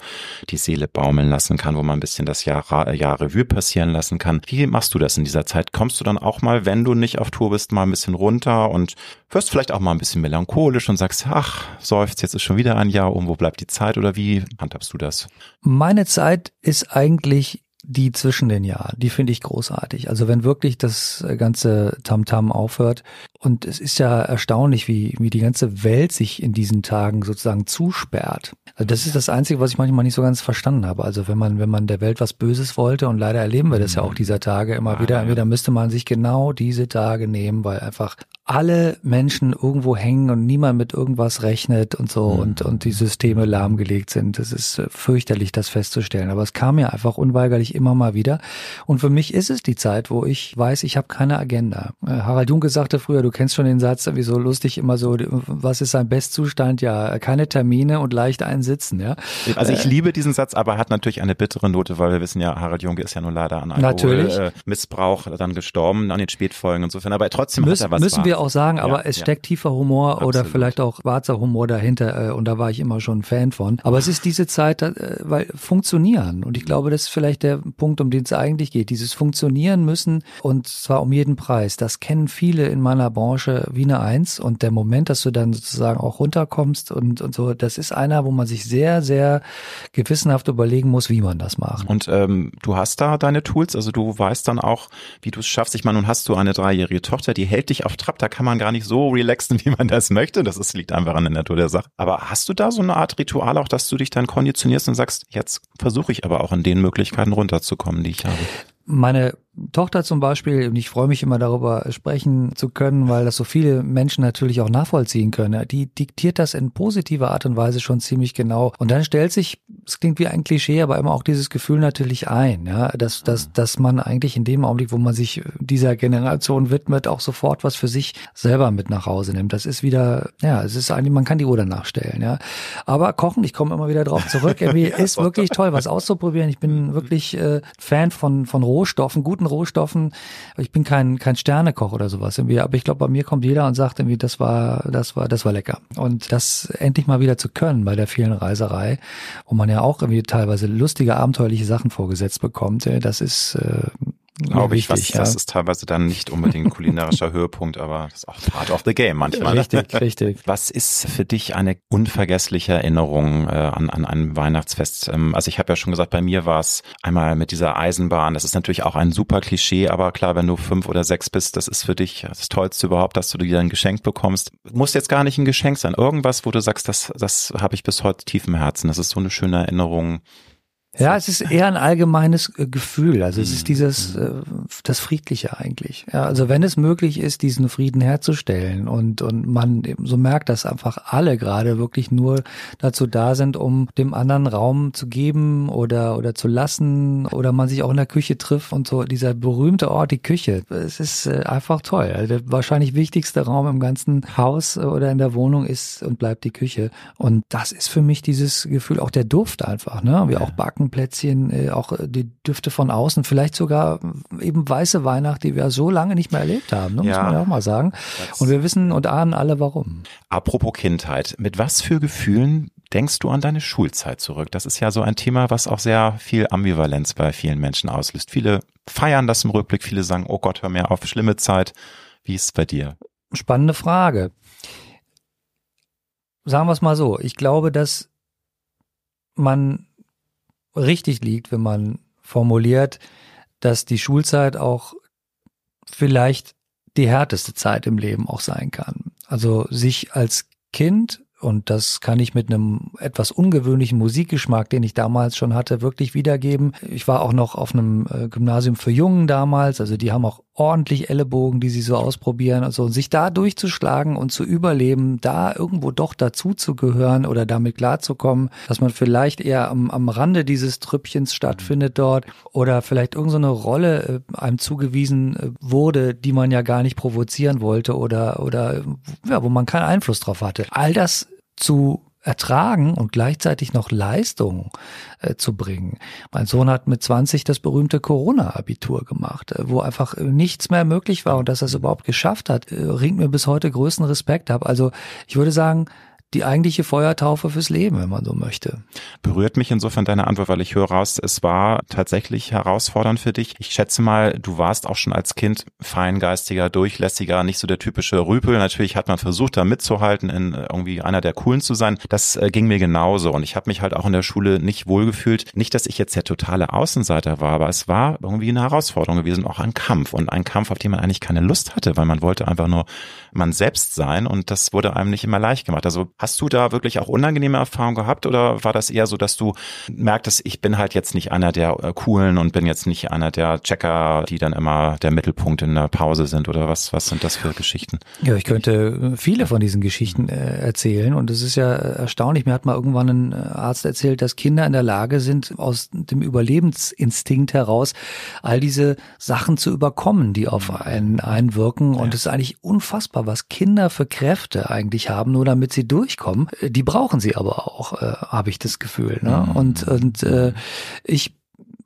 die Seele baumeln lassen kann, wo man ein bisschen das Jahr, Jahr Revue passieren lassen kann. Wie machst du das in dieser Zeit? Kommst du dann auch mal, wenn du nicht auf Tour bist, mal ein bisschen runter und wirst vielleicht auch mal ein bisschen melancholisch und sagst, ach, seufzt, jetzt ist schon wieder ein Jahr um, wo bleibt die Zeit oder wie handhabst du das?
Meine Zeit ist eigentlich die zwischen den Jahren, die finde ich großartig. Also wenn wirklich das ganze Tamtam -Tam aufhört. Und es ist ja erstaunlich, wie, wie die ganze Welt sich in diesen Tagen sozusagen zusperrt. Also das ist das Einzige, was ich manchmal nicht so ganz verstanden habe. Also wenn man, wenn man der Welt was Böses wollte, und leider erleben wir das ja auch dieser Tage immer ah, wieder, entweder müsste man sich genau diese Tage nehmen, weil einfach alle Menschen irgendwo hängen und niemand mit irgendwas rechnet und so mhm. und, und die Systeme lahmgelegt sind. Das ist äh, fürchterlich, das festzustellen. Aber es kam ja einfach unweigerlich immer mal wieder. Und für mich ist es die Zeit, wo ich weiß, ich habe keine Agenda. Äh, Harald Junke sagte früher, du kennst schon den Satz, wie so lustig immer so, was ist sein Bestzustand? Ja, keine Termine und leicht einsitzen, ja.
Also ich äh, liebe diesen Satz, aber er hat natürlich eine bittere Note, weil wir wissen ja, Harald Junke ist ja nur leider an Alkoholmissbrauch äh, dann gestorben, an den Spätfolgen insofern. Aber trotzdem
Müs
hat er was
Müssen wir auch sagen, aber ja, es steckt tiefer Humor Absolut. oder vielleicht auch schwarzer Humor dahinter äh, und da war ich immer schon Fan von. Aber es ist diese Zeit, äh, weil funktionieren und ich glaube, das ist vielleicht der Punkt, um den es eigentlich geht. Dieses Funktionieren müssen und zwar um jeden Preis. Das kennen viele in meiner Branche wie eine Eins und der Moment, dass du dann sozusagen auch runterkommst und, und so, das ist einer, wo man sich sehr, sehr gewissenhaft überlegen muss, wie man das macht.
Und ähm, du hast da deine Tools, also du weißt dann auch, wie du es schaffst. Ich meine, nun hast du eine dreijährige Tochter, die hält dich auf Trab, da kann man gar nicht so relaxen, wie man das möchte. Das ist, liegt einfach an der Natur der Sache. Aber hast du da so eine Art Ritual auch, dass du dich dann konditionierst und sagst, jetzt versuche ich aber auch in den Möglichkeiten runterzukommen, die ich habe?
Meine Tochter zum Beispiel, und ich freue mich immer darüber sprechen zu können, weil das so viele Menschen natürlich auch nachvollziehen können, die diktiert das in positiver Art und Weise schon ziemlich genau. Und dann stellt sich, es klingt wie ein Klischee, aber immer auch dieses Gefühl natürlich ein, ja, dass, dass, dass man eigentlich in dem Augenblick, wo man sich dieser Generation widmet, auch sofort was für sich selber mit nach Hause nimmt. Das ist wieder, ja, es ist eigentlich, man kann die Uhr danach stellen, ja. Aber Kochen, ich komme immer wieder drauf zurück, irgendwie ist wirklich toll, was auszuprobieren. Ich bin wirklich äh, Fan von, von Rohstoffen, guten guten Rohstoffen. Ich bin kein, kein Sternekoch oder sowas irgendwie, aber ich glaube, bei mir kommt jeder und sagt irgendwie, das war, das war, das war lecker. Und das endlich mal wieder zu können bei der vielen Reiserei, wo man ja auch irgendwie teilweise lustige, abenteuerliche Sachen vorgesetzt bekommt, das ist
glaube ich, was, ja. das ist teilweise dann nicht unbedingt kulinarischer Höhepunkt, aber das ist auch part of the game manchmal.
Richtig, richtig.
Was ist für dich eine unvergessliche Erinnerung äh, an, an ein Weihnachtsfest? Ähm, also ich habe ja schon gesagt, bei mir war es einmal mit dieser Eisenbahn. Das ist natürlich auch ein super Klischee, aber klar, wenn du fünf oder sechs bist, das ist für dich das Tollste überhaupt, dass du dir ein Geschenk bekommst. Muss jetzt gar nicht ein Geschenk sein. Irgendwas, wo du sagst, das, das habe ich bis heute tief im Herzen. Das ist so eine schöne Erinnerung
ja, es ist eher ein allgemeines äh, Gefühl. Also es ist mhm. dieses, mhm. äh, das Friedliche eigentlich. Ja, also wenn es möglich ist, diesen Frieden herzustellen und, und man so merkt, dass einfach alle gerade wirklich nur dazu da sind, um dem anderen Raum zu geben oder, oder zu lassen oder man sich auch in der Küche trifft und so dieser berühmte Ort, die Küche. Es ist äh, einfach toll. Also der wahrscheinlich wichtigste Raum im ganzen Haus oder in der Wohnung ist und bleibt die Küche. Und das ist für mich dieses Gefühl, auch der Duft einfach, ne? Wie auch Backen Schinkenplätzchen, äh, auch äh, die Düfte von außen, vielleicht sogar eben weiße Weihnacht, die wir so lange nicht mehr erlebt haben, ne, muss man ja auch mal sagen. Und wir wissen und ahnen alle warum.
Apropos Kindheit, mit was für Gefühlen denkst du an deine Schulzeit zurück? Das ist ja so ein Thema, was auch sehr viel Ambivalenz bei vielen Menschen auslöst. Viele feiern das im Rückblick, viele sagen, oh Gott, hör mir auf, schlimme Zeit. Wie ist es bei dir?
Spannende Frage. Sagen wir es mal so. Ich glaube, dass man richtig liegt, wenn man formuliert, dass die Schulzeit auch vielleicht die härteste Zeit im Leben auch sein kann. Also sich als Kind und das kann ich mit einem etwas ungewöhnlichen Musikgeschmack, den ich damals schon hatte, wirklich wiedergeben. Ich war auch noch auf einem äh, Gymnasium für Jungen damals, also die haben auch ordentlich Ellenbogen, die sie so ausprobieren und so. Und sich da durchzuschlagen und zu überleben, da irgendwo doch dazu zu gehören oder damit klarzukommen, dass man vielleicht eher am, am Rande dieses Trüppchens stattfindet dort oder vielleicht irgendeine so Rolle äh, einem zugewiesen äh, wurde, die man ja gar nicht provozieren wollte oder, oder ja, wo man keinen Einfluss drauf hatte. All das zu ertragen und gleichzeitig noch Leistung äh, zu bringen. Mein Sohn hat mit 20 das berühmte Corona-Abitur gemacht, äh, wo einfach nichts mehr möglich war und dass er es überhaupt geschafft hat, äh, ringt mir bis heute größten Respekt ab. Also ich würde sagen, die eigentliche Feuertaufe fürs Leben, wenn man so möchte.
Berührt mich insofern deine Antwort, weil ich höre raus, es war tatsächlich herausfordernd für dich. Ich schätze mal, du warst auch schon als Kind feingeistiger, durchlässiger, nicht so der typische Rüpel. Natürlich hat man versucht, da mitzuhalten, in irgendwie einer der coolen zu sein. Das äh, ging mir genauso und ich habe mich halt auch in der Schule nicht wohlgefühlt. Nicht, dass ich jetzt der totale Außenseiter war, aber es war irgendwie eine Herausforderung gewesen, auch ein Kampf und ein Kampf, auf den man eigentlich keine Lust hatte, weil man wollte einfach nur man selbst sein und das wurde einem nicht immer leicht gemacht. Also hast du da wirklich auch unangenehme Erfahrungen gehabt oder war das eher so, dass du merktest, ich bin halt jetzt nicht einer der äh, coolen und bin jetzt nicht einer der Checker, die dann immer der Mittelpunkt in der Pause sind oder was, was sind das für Geschichten?
Ja, ich könnte viele von diesen Geschichten äh, erzählen und es ist ja erstaunlich. Mir hat mal irgendwann ein Arzt erzählt, dass Kinder in der Lage sind, aus dem Überlebensinstinkt heraus all diese Sachen zu überkommen, die auf einen einwirken. Und es ist eigentlich unfassbar, was Kinder für Kräfte eigentlich haben, nur damit sie durchkommen. Die brauchen sie aber auch, äh, habe ich das Gefühl. Ne? Mhm. Und, und äh, ich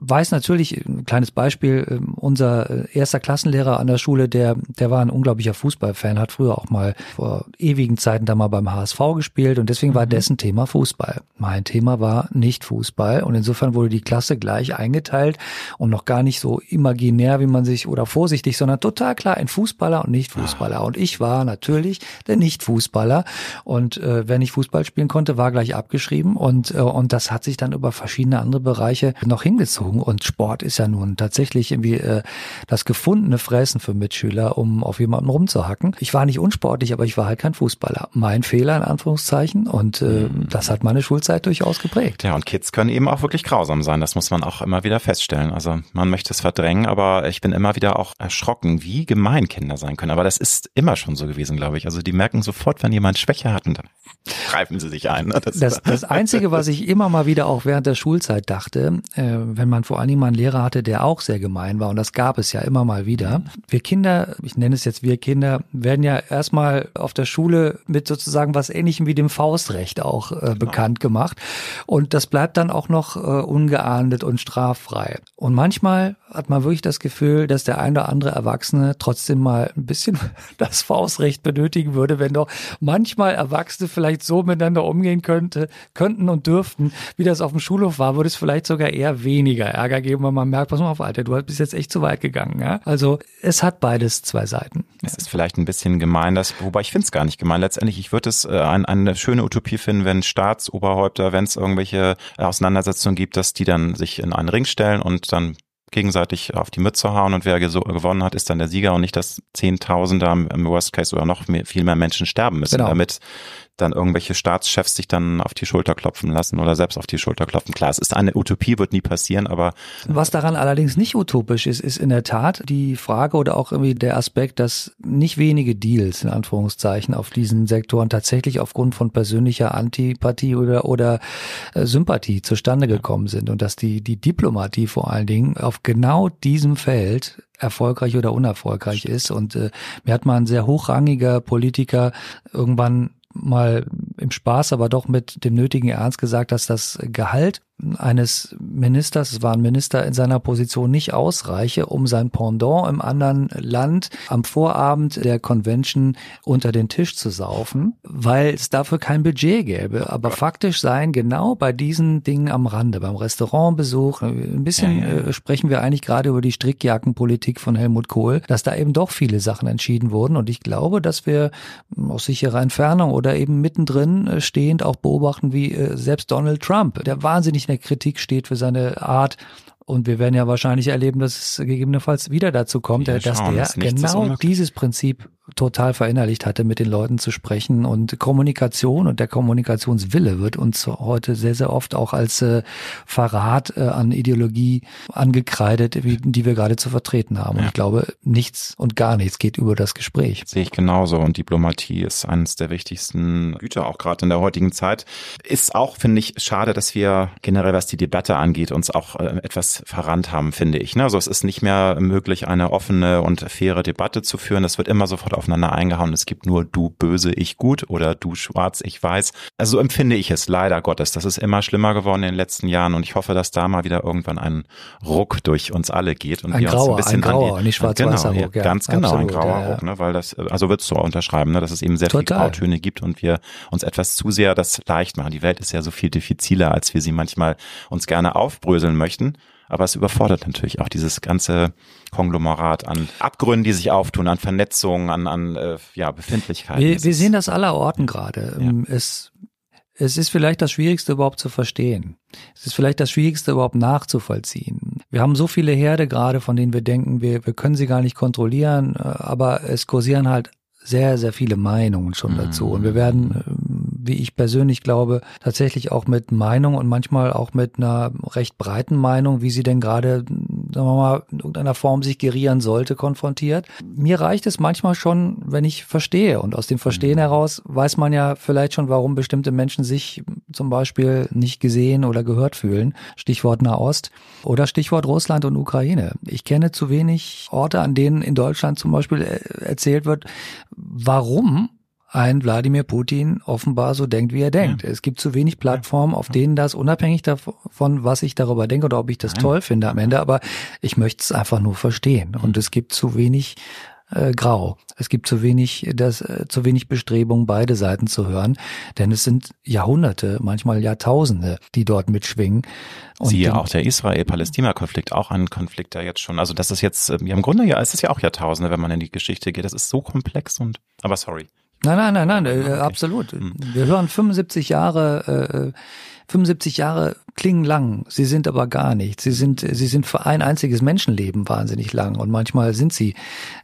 weiß natürlich, ein kleines Beispiel, ähm, unser äh, erster Klassenlehrer an der Schule, der, der war ein unglaublicher Fußballfan, hat früher auch mal vor ewigen Zeiten da mal beim HSV gespielt und deswegen war mhm. dessen Thema Fußball. Mein Thema war nicht Fußball und insofern wurde die Klasse gleich eingeteilt und noch gar nicht so imaginär, wie man sich oder vorsichtig, sondern total klar ein Fußballer und Nicht-Fußballer. Ah. Und ich war natürlich der Nicht-Fußballer und äh, wenn ich Fußball spielen konnte, war gleich abgeschrieben und, äh, und das hat sich dann über verschiedene andere Bereiche noch hingezogen erzogen und Sport ist ja nun tatsächlich irgendwie äh, das gefundene Fressen für Mitschüler, um auf jemanden rumzuhacken. Ich war nicht unsportlich, aber ich war halt kein Fußballer. Mein Fehler in Anführungszeichen und äh, mhm. das hat meine Schulzeit durchaus geprägt.
Ja, und Kids können eben auch wirklich grausam sein. Das muss man auch immer wieder feststellen. Also man möchte es verdrängen, aber ich bin immer wieder auch erschrocken, wie gemein Kinder sein können. Aber das ist immer schon so gewesen, glaube ich. Also die merken sofort, wenn jemand Schwäche hat und dann greifen sie sich ein.
Das, das, das Einzige, was ich immer mal wieder auch während der Schulzeit dachte, äh, wenn man vor allen Dingen mal einen Lehrer hatte, der auch sehr gemein war, und das gab es ja immer mal wieder. Wir Kinder, ich nenne es jetzt wir Kinder, werden ja erstmal auf der Schule mit sozusagen was ähnlichem wie dem Faustrecht auch äh, genau. bekannt gemacht. Und das bleibt dann auch noch äh, ungeahndet und straffrei. Und manchmal hat man wirklich das Gefühl, dass der ein oder andere Erwachsene trotzdem mal ein bisschen das Faustrecht benötigen würde, wenn doch manchmal Erwachsene vielleicht so miteinander umgehen könnte, könnten und dürften, wie das auf dem Schulhof war, würde es vielleicht sogar eher weniger Ärger geben, weil man merkt, pass mal auf, Alter, du bist jetzt echt zu weit gegangen. Ja? Also es hat beides zwei Seiten.
Es ist vielleicht ein bisschen gemein, das, wobei ich finde es gar nicht gemein. Letztendlich, ich würde es äh, ein, eine schöne Utopie finden, wenn Staatsoberhäupter, wenn es irgendwelche Auseinandersetzungen gibt, dass die dann sich in einen Ring stellen und dann gegenseitig auf die Mütze hauen und wer gewonnen hat, ist dann der Sieger und nicht, dass Zehntausender im Worst Case oder noch mehr, viel mehr Menschen sterben müssen, genau. damit dann irgendwelche Staatschefs sich dann auf die Schulter klopfen lassen oder selbst auf die Schulter klopfen. Klar, es ist eine Utopie, wird nie passieren, aber.
Was daran allerdings nicht utopisch ist, ist in der Tat die Frage oder auch irgendwie der Aspekt, dass nicht wenige Deals, in Anführungszeichen, auf diesen Sektoren tatsächlich aufgrund von persönlicher Antipathie oder, oder äh, Sympathie zustande gekommen sind und dass die, die Diplomatie vor allen Dingen auf genau diesem Feld erfolgreich oder unerfolgreich ist. Und äh, mir hat mal ein sehr hochrangiger Politiker irgendwann mal im Spaß, aber doch mit dem nötigen Ernst gesagt, dass das Gehalt eines Ministers, es war ein Minister in seiner Position, nicht ausreiche, um sein Pendant im anderen Land am Vorabend der Convention unter den Tisch zu saufen, weil es dafür kein Budget gäbe. Aber faktisch seien genau bei diesen Dingen am Rande, beim Restaurantbesuch, ein bisschen ja, ja. Äh, sprechen wir eigentlich gerade über die Strickjackenpolitik von Helmut Kohl, dass da eben doch viele Sachen entschieden wurden. Und ich glaube, dass wir aus sicherer Entfernung oder eben mittendrin äh, stehend auch beobachten, wie äh, selbst Donald Trump, der wahnsinnig Kritik steht für seine Art und wir werden ja wahrscheinlich erleben, dass es gegebenenfalls wieder dazu kommt, dass der genau dieses Prinzip total verinnerlicht hatte, mit den Leuten zu sprechen. Und Kommunikation und der Kommunikationswille wird uns heute sehr, sehr oft auch als äh, Verrat äh, an Ideologie angekreidet, wie, die wir gerade zu vertreten haben. Ja. Und ich glaube, nichts und gar nichts geht über das Gespräch.
Sehe ich genauso. Und Diplomatie ist eines der wichtigsten Güter, auch gerade in der heutigen Zeit. Ist auch, finde ich, schade, dass wir generell, was die Debatte angeht, uns auch äh, etwas verrannt haben, finde ich. Ne? Also es ist nicht mehr möglich, eine offene und faire Debatte zu führen. Es wird immer sofort aufeinander eingehauen. Es gibt nur du böse, ich gut oder du schwarz, ich weiß. Also so empfinde ich es leider Gottes. Das ist immer schlimmer geworden in den letzten Jahren und ich hoffe, dass da mal wieder irgendwann ein Ruck durch uns alle geht und
ein
wir
grauer,
uns ein bisschen
ein grauer, die, nicht schwarz-weißer
genau, Ruck. Ja, ganz genau, absolut, ein grauer ja, Ruck, ne, weil das, also würdest du auch unterschreiben, ne, dass es eben sehr Total. viele Grautöne gibt und wir uns etwas zu sehr das leicht machen. Die Welt ist ja so viel diffiziler, als wir sie manchmal uns gerne aufbröseln möchten aber es überfordert natürlich auch dieses ganze Konglomerat an Abgründen, die sich auftun, an Vernetzungen, an, an äh, ja, Befindlichkeiten.
Wir, wir sehen das aller Orten gerade. Ja. Ähm, es, es ist vielleicht das Schwierigste überhaupt zu verstehen. Es ist vielleicht das Schwierigste überhaupt nachzuvollziehen. Wir haben so viele Herde gerade, von denen wir denken, wir, wir können sie gar nicht kontrollieren, äh, aber es kursieren halt sehr, sehr viele Meinungen schon dazu. Und wir werden, ähm, wie ich persönlich glaube, tatsächlich auch mit Meinung und manchmal auch mit einer recht breiten Meinung, wie sie denn gerade, sagen wir mal, in irgendeiner Form sich gerieren sollte, konfrontiert. Mir reicht es manchmal schon, wenn ich verstehe. Und aus dem Verstehen mhm. heraus weiß man ja vielleicht schon, warum bestimmte Menschen sich zum Beispiel nicht gesehen oder gehört fühlen. Stichwort Nahost oder Stichwort Russland und Ukraine. Ich kenne zu wenig Orte, an denen in Deutschland zum Beispiel äh, erzählt wird, warum ein Wladimir Putin offenbar so denkt, wie er denkt. Ja. Es gibt zu wenig Plattformen, auf denen das, unabhängig davon, was ich darüber denke oder ob ich das Nein. toll finde am Ende, aber ich möchte es einfach nur verstehen. Und es gibt zu wenig äh, grau. Es gibt zu wenig, das, äh, zu wenig Bestrebung, beide Seiten zu hören, denn es sind Jahrhunderte, manchmal Jahrtausende, die dort mitschwingen.
Und Siehe auch der Israel-Palästina-Konflikt, auch ein Konflikt, der jetzt schon, also das ist jetzt, ja, im Grunde ja, es ist ja auch Jahrtausende, wenn man in die Geschichte geht. Das ist so komplex und, aber sorry.
Nein, nein, nein, nein, äh, okay. absolut. Hm. Wir hören 75 Jahre, äh, 75 Jahre klingen lang, sie sind aber gar nicht. Sie sind, sie sind für ein einziges Menschenleben wahnsinnig lang und manchmal sind sie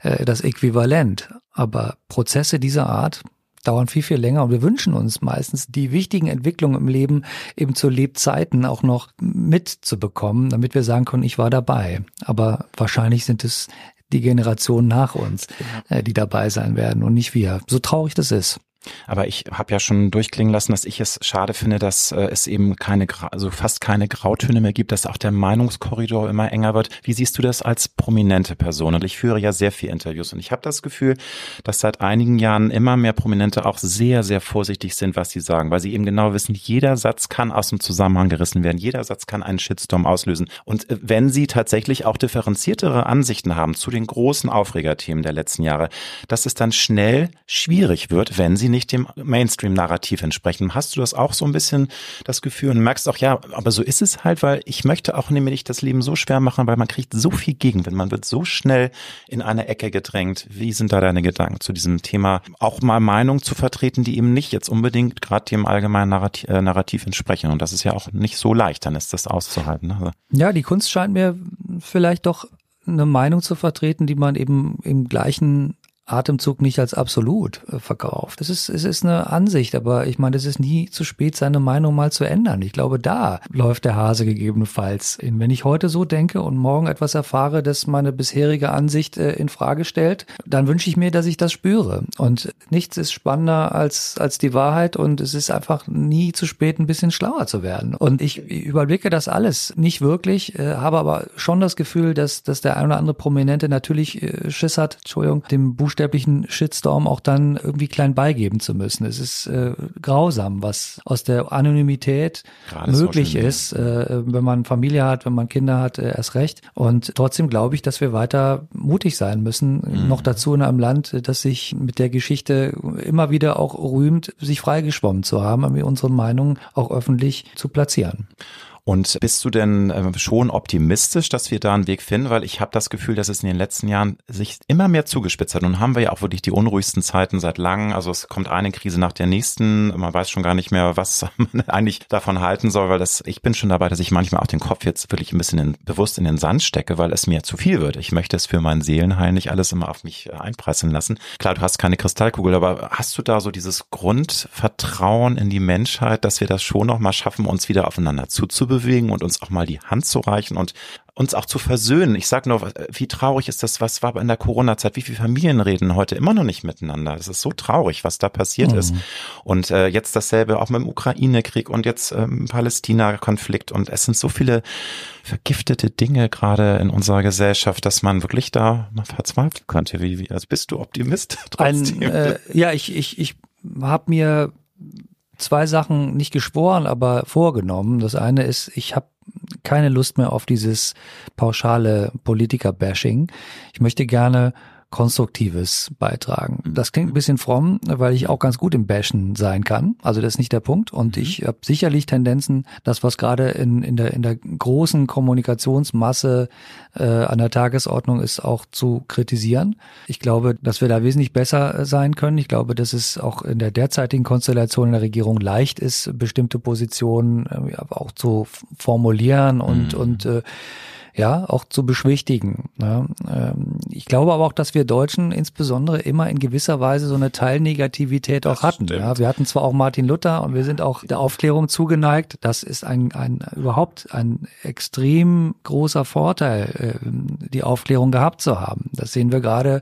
äh, das Äquivalent. Aber Prozesse dieser Art dauern viel, viel länger und wir wünschen uns meistens die wichtigen Entwicklungen im Leben eben zu Lebzeiten auch noch mitzubekommen, damit wir sagen können, ich war dabei. Aber wahrscheinlich sind es die Generationen nach uns, äh, die dabei sein werden und nicht wir. So traurig das ist.
Aber ich habe ja schon durchklingen lassen, dass ich es schade finde, dass äh, es eben keine, also fast keine Grautöne mehr gibt, dass auch der Meinungskorridor immer enger wird. Wie siehst du das als prominente Person? Und ich führe ja sehr viel Interviews und ich habe das Gefühl, dass seit einigen Jahren immer mehr Prominente auch sehr, sehr vorsichtig sind, was sie sagen, weil sie eben genau wissen, jeder Satz kann aus dem Zusammenhang gerissen werden, jeder Satz kann einen Shitstorm auslösen. Und äh, wenn sie tatsächlich auch differenziertere Ansichten haben zu den großen Aufregerthemen der letzten Jahre, dass es dann schnell schwierig wird, wenn sie nicht nicht dem Mainstream-Narrativ entsprechen. Hast du das auch so ein bisschen das Gefühl und merkst auch, ja, aber so ist es halt, weil ich möchte auch nämlich das Leben so schwer machen, weil man kriegt so viel Gegenwind, man wird so schnell in eine Ecke gedrängt. Wie sind da deine Gedanken zu diesem Thema, auch mal Meinung zu vertreten, die eben nicht jetzt unbedingt gerade dem allgemeinen Narrativ, äh, Narrativ entsprechen? Und das ist ja auch nicht so leicht, dann ist das auszuhalten.
Also. Ja, die Kunst scheint mir vielleicht doch eine Meinung zu vertreten, die man eben im gleichen Atemzug nicht als absolut äh, verkauft. Es ist, es ist eine Ansicht, aber ich meine, es ist nie zu spät, seine Meinung mal zu ändern. Ich glaube, da läuft der Hase gegebenenfalls in. Wenn ich heute so denke und morgen etwas erfahre, das meine bisherige Ansicht äh, in Frage stellt, dann wünsche ich mir, dass ich das spüre. Und nichts ist spannender als, als die Wahrheit und es ist einfach nie zu spät, ein bisschen schlauer zu werden. Und ich überblicke das alles nicht wirklich, äh, habe aber schon das Gefühl, dass, dass der ein oder andere Prominente natürlich äh, Schiss hat, Entschuldigung, dem Buchstaben buchstäblichen Shitstorm auch dann irgendwie klein beigeben zu müssen. Es ist äh, grausam, was aus der Anonymität Gerade möglich ist, äh, wenn man Familie hat, wenn man Kinder hat, äh, erst recht. Und trotzdem glaube ich, dass wir weiter mutig sein müssen. Mhm. Noch dazu in einem Land, das sich mit der Geschichte immer wieder auch rühmt, sich freigeschwommen zu haben, unsere Meinung auch öffentlich zu platzieren.
Und bist du denn äh, schon optimistisch, dass wir da einen Weg finden? Weil ich habe das Gefühl, dass es in den letzten Jahren sich immer mehr zugespitzt hat. Nun haben wir ja auch wirklich die unruhigsten Zeiten seit langem. Also es kommt eine Krise nach der nächsten. Man weiß schon gar nicht mehr, was man eigentlich davon halten soll, weil das, ich bin schon dabei, dass ich manchmal auch den Kopf jetzt wirklich ein bisschen in, bewusst in den Sand stecke, weil es mir zu viel wird. Ich möchte es für meinen Seelenheil nicht alles immer auf mich äh, einpressen lassen. Klar, du hast keine Kristallkugel, aber hast du da so dieses Grundvertrauen in die Menschheit, dass wir das schon noch mal schaffen, uns wieder aufeinander zuzubewegen? Bewegen und uns auch mal die Hand zu reichen und uns auch zu versöhnen. Ich sag nur, wie traurig ist das, was war in der Corona-Zeit, wie viele Familien reden heute immer noch nicht miteinander. Es ist so traurig, was da passiert mhm. ist. Und äh, jetzt dasselbe auch mit dem Ukraine-Krieg und jetzt ähm, Palästina-Konflikt und es sind so viele vergiftete Dinge gerade in unserer Gesellschaft, dass man wirklich da mal verzweifeln könnte. Wie, wie also bist du Optimist?
Ein, äh, ja, ich, ich, ich habe mir zwei Sachen nicht geschworen, aber vorgenommen. Das eine ist, ich habe keine Lust mehr auf dieses pauschale Politiker-Bashing. Ich möchte gerne Konstruktives beitragen. Mhm. Das klingt ein bisschen fromm, weil ich auch ganz gut im Bashen sein kann. Also das ist nicht der Punkt. Und mhm. ich habe sicherlich Tendenzen, das, was gerade in, in, der, in der großen Kommunikationsmasse äh, an der Tagesordnung ist, auch zu kritisieren. Ich glaube, dass wir da wesentlich besser sein können. Ich glaube, dass es auch in der derzeitigen Konstellation in der Regierung leicht ist, bestimmte Positionen äh, auch zu formulieren und, mhm. und äh, ja, auch zu beschwichtigen. Ja. Ähm, ich glaube aber auch, dass wir Deutschen insbesondere immer in gewisser Weise so eine Teilnegativität auch hatten. Ja. Wir hatten zwar auch Martin Luther und wir sind auch der Aufklärung zugeneigt. Das ist ein, ein überhaupt ein extrem großer Vorteil, ähm, die Aufklärung gehabt zu haben. Das sehen wir gerade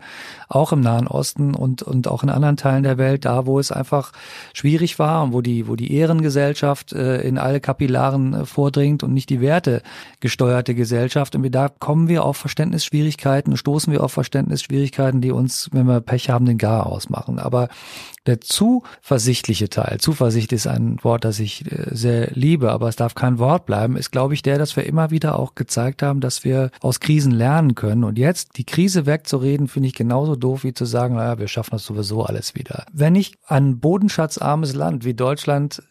auch im Nahen Osten und, und auch in anderen Teilen der Welt, da wo es einfach schwierig war und wo die, wo die Ehrengesellschaft äh, in alle Kapillaren äh, vordringt und nicht die Werte gesteuerte Gesellschaft. Und da kommen wir auf Verständnisschwierigkeiten, stoßen wir auf Verständnisschwierigkeiten, die uns, wenn wir Pech haben, den Gar ausmachen. Aber der zuversichtliche Teil, Zuversicht ist ein Wort, das ich äh, sehr liebe, aber es darf kein Wort bleiben, ist, glaube ich, der, dass wir immer wieder auch gezeigt haben, dass wir aus Krisen lernen können. Und jetzt die Krise wegzureden, finde ich genauso doof, wie zu sagen, naja, wir schaffen das sowieso alles wieder. Wenn ich ein bodenschatzarmes Land wie Deutschland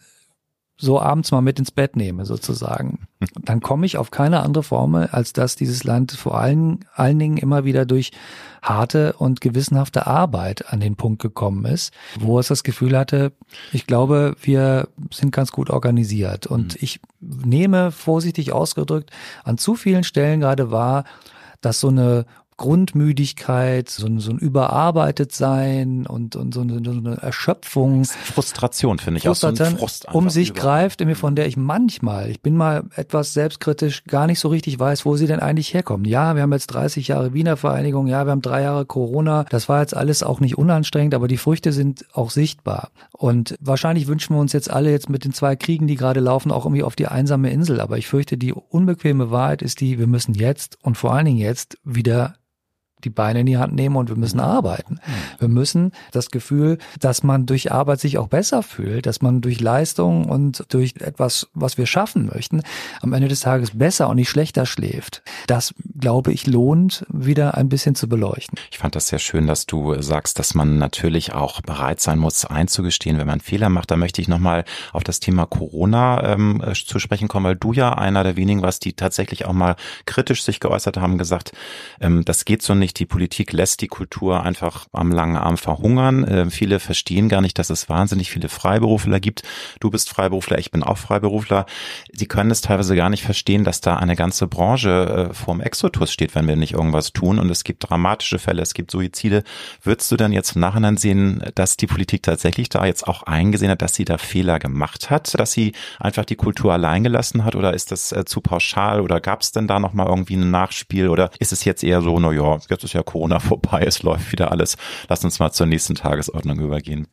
so abends mal mit ins Bett nehme, sozusagen, dann komme ich auf keine andere Formel, als dass dieses Land vor allen, allen Dingen immer wieder durch harte und gewissenhafte Arbeit an den Punkt gekommen ist, wo es das Gefühl hatte, ich glaube, wir sind ganz gut organisiert. Und mhm. ich nehme, vorsichtig ausgedrückt, an zu vielen Stellen gerade wahr, dass so eine Grundmüdigkeit, so ein, so ein überarbeitet sein und, und so, eine, so eine Erschöpfung.
Frustration, finde ich
Frustration, auch. So ein Frust um sich über. greift, von der ich manchmal, ich bin mal etwas selbstkritisch, gar nicht so richtig weiß, wo sie denn eigentlich herkommen. Ja, wir haben jetzt 30 Jahre Wiener Vereinigung, ja, wir haben drei Jahre Corona. Das war jetzt alles auch nicht unanstrengend, aber die Früchte sind auch sichtbar. Und wahrscheinlich wünschen wir uns jetzt alle jetzt mit den zwei Kriegen, die gerade laufen, auch irgendwie auf die einsame Insel. Aber ich fürchte, die unbequeme Wahrheit ist die, wir müssen jetzt und vor allen Dingen jetzt wieder die Beine in die Hand nehmen und wir müssen mhm. arbeiten. Wir müssen das Gefühl, dass man durch Arbeit sich auch besser fühlt, dass man durch Leistung und durch etwas, was wir schaffen möchten, am Ende des Tages besser und nicht schlechter schläft. Das, glaube ich, lohnt wieder ein bisschen zu beleuchten.
Ich fand das sehr schön, dass du sagst, dass man natürlich auch bereit sein muss, einzugestehen, wenn man Fehler macht. Da möchte ich nochmal auf das Thema Corona ähm, äh, zu sprechen kommen, weil du ja einer der wenigen warst, die tatsächlich auch mal kritisch sich geäußert haben, gesagt, ähm, das geht so nicht nicht. Die Politik lässt die Kultur einfach am langen Arm verhungern. Äh, viele verstehen gar nicht, dass es wahnsinnig viele Freiberufler gibt. Du bist Freiberufler, ich bin auch Freiberufler. Sie können es teilweise gar nicht verstehen, dass da eine ganze Branche äh, vorm Exodus steht, wenn wir nicht irgendwas tun. Und es gibt dramatische Fälle, es gibt Suizide. Würdest du dann jetzt im Nachhinein sehen, dass die Politik tatsächlich da jetzt auch eingesehen hat, dass sie da Fehler gemacht hat, dass sie einfach die Kultur allein gelassen hat? Oder ist das äh, zu pauschal? Oder gab es denn da nochmal irgendwie ein Nachspiel? Oder ist es jetzt eher so, na ja, jetzt ist ja Corona vorbei, es läuft wieder alles. Lass uns mal zur nächsten Tagesordnung übergehen.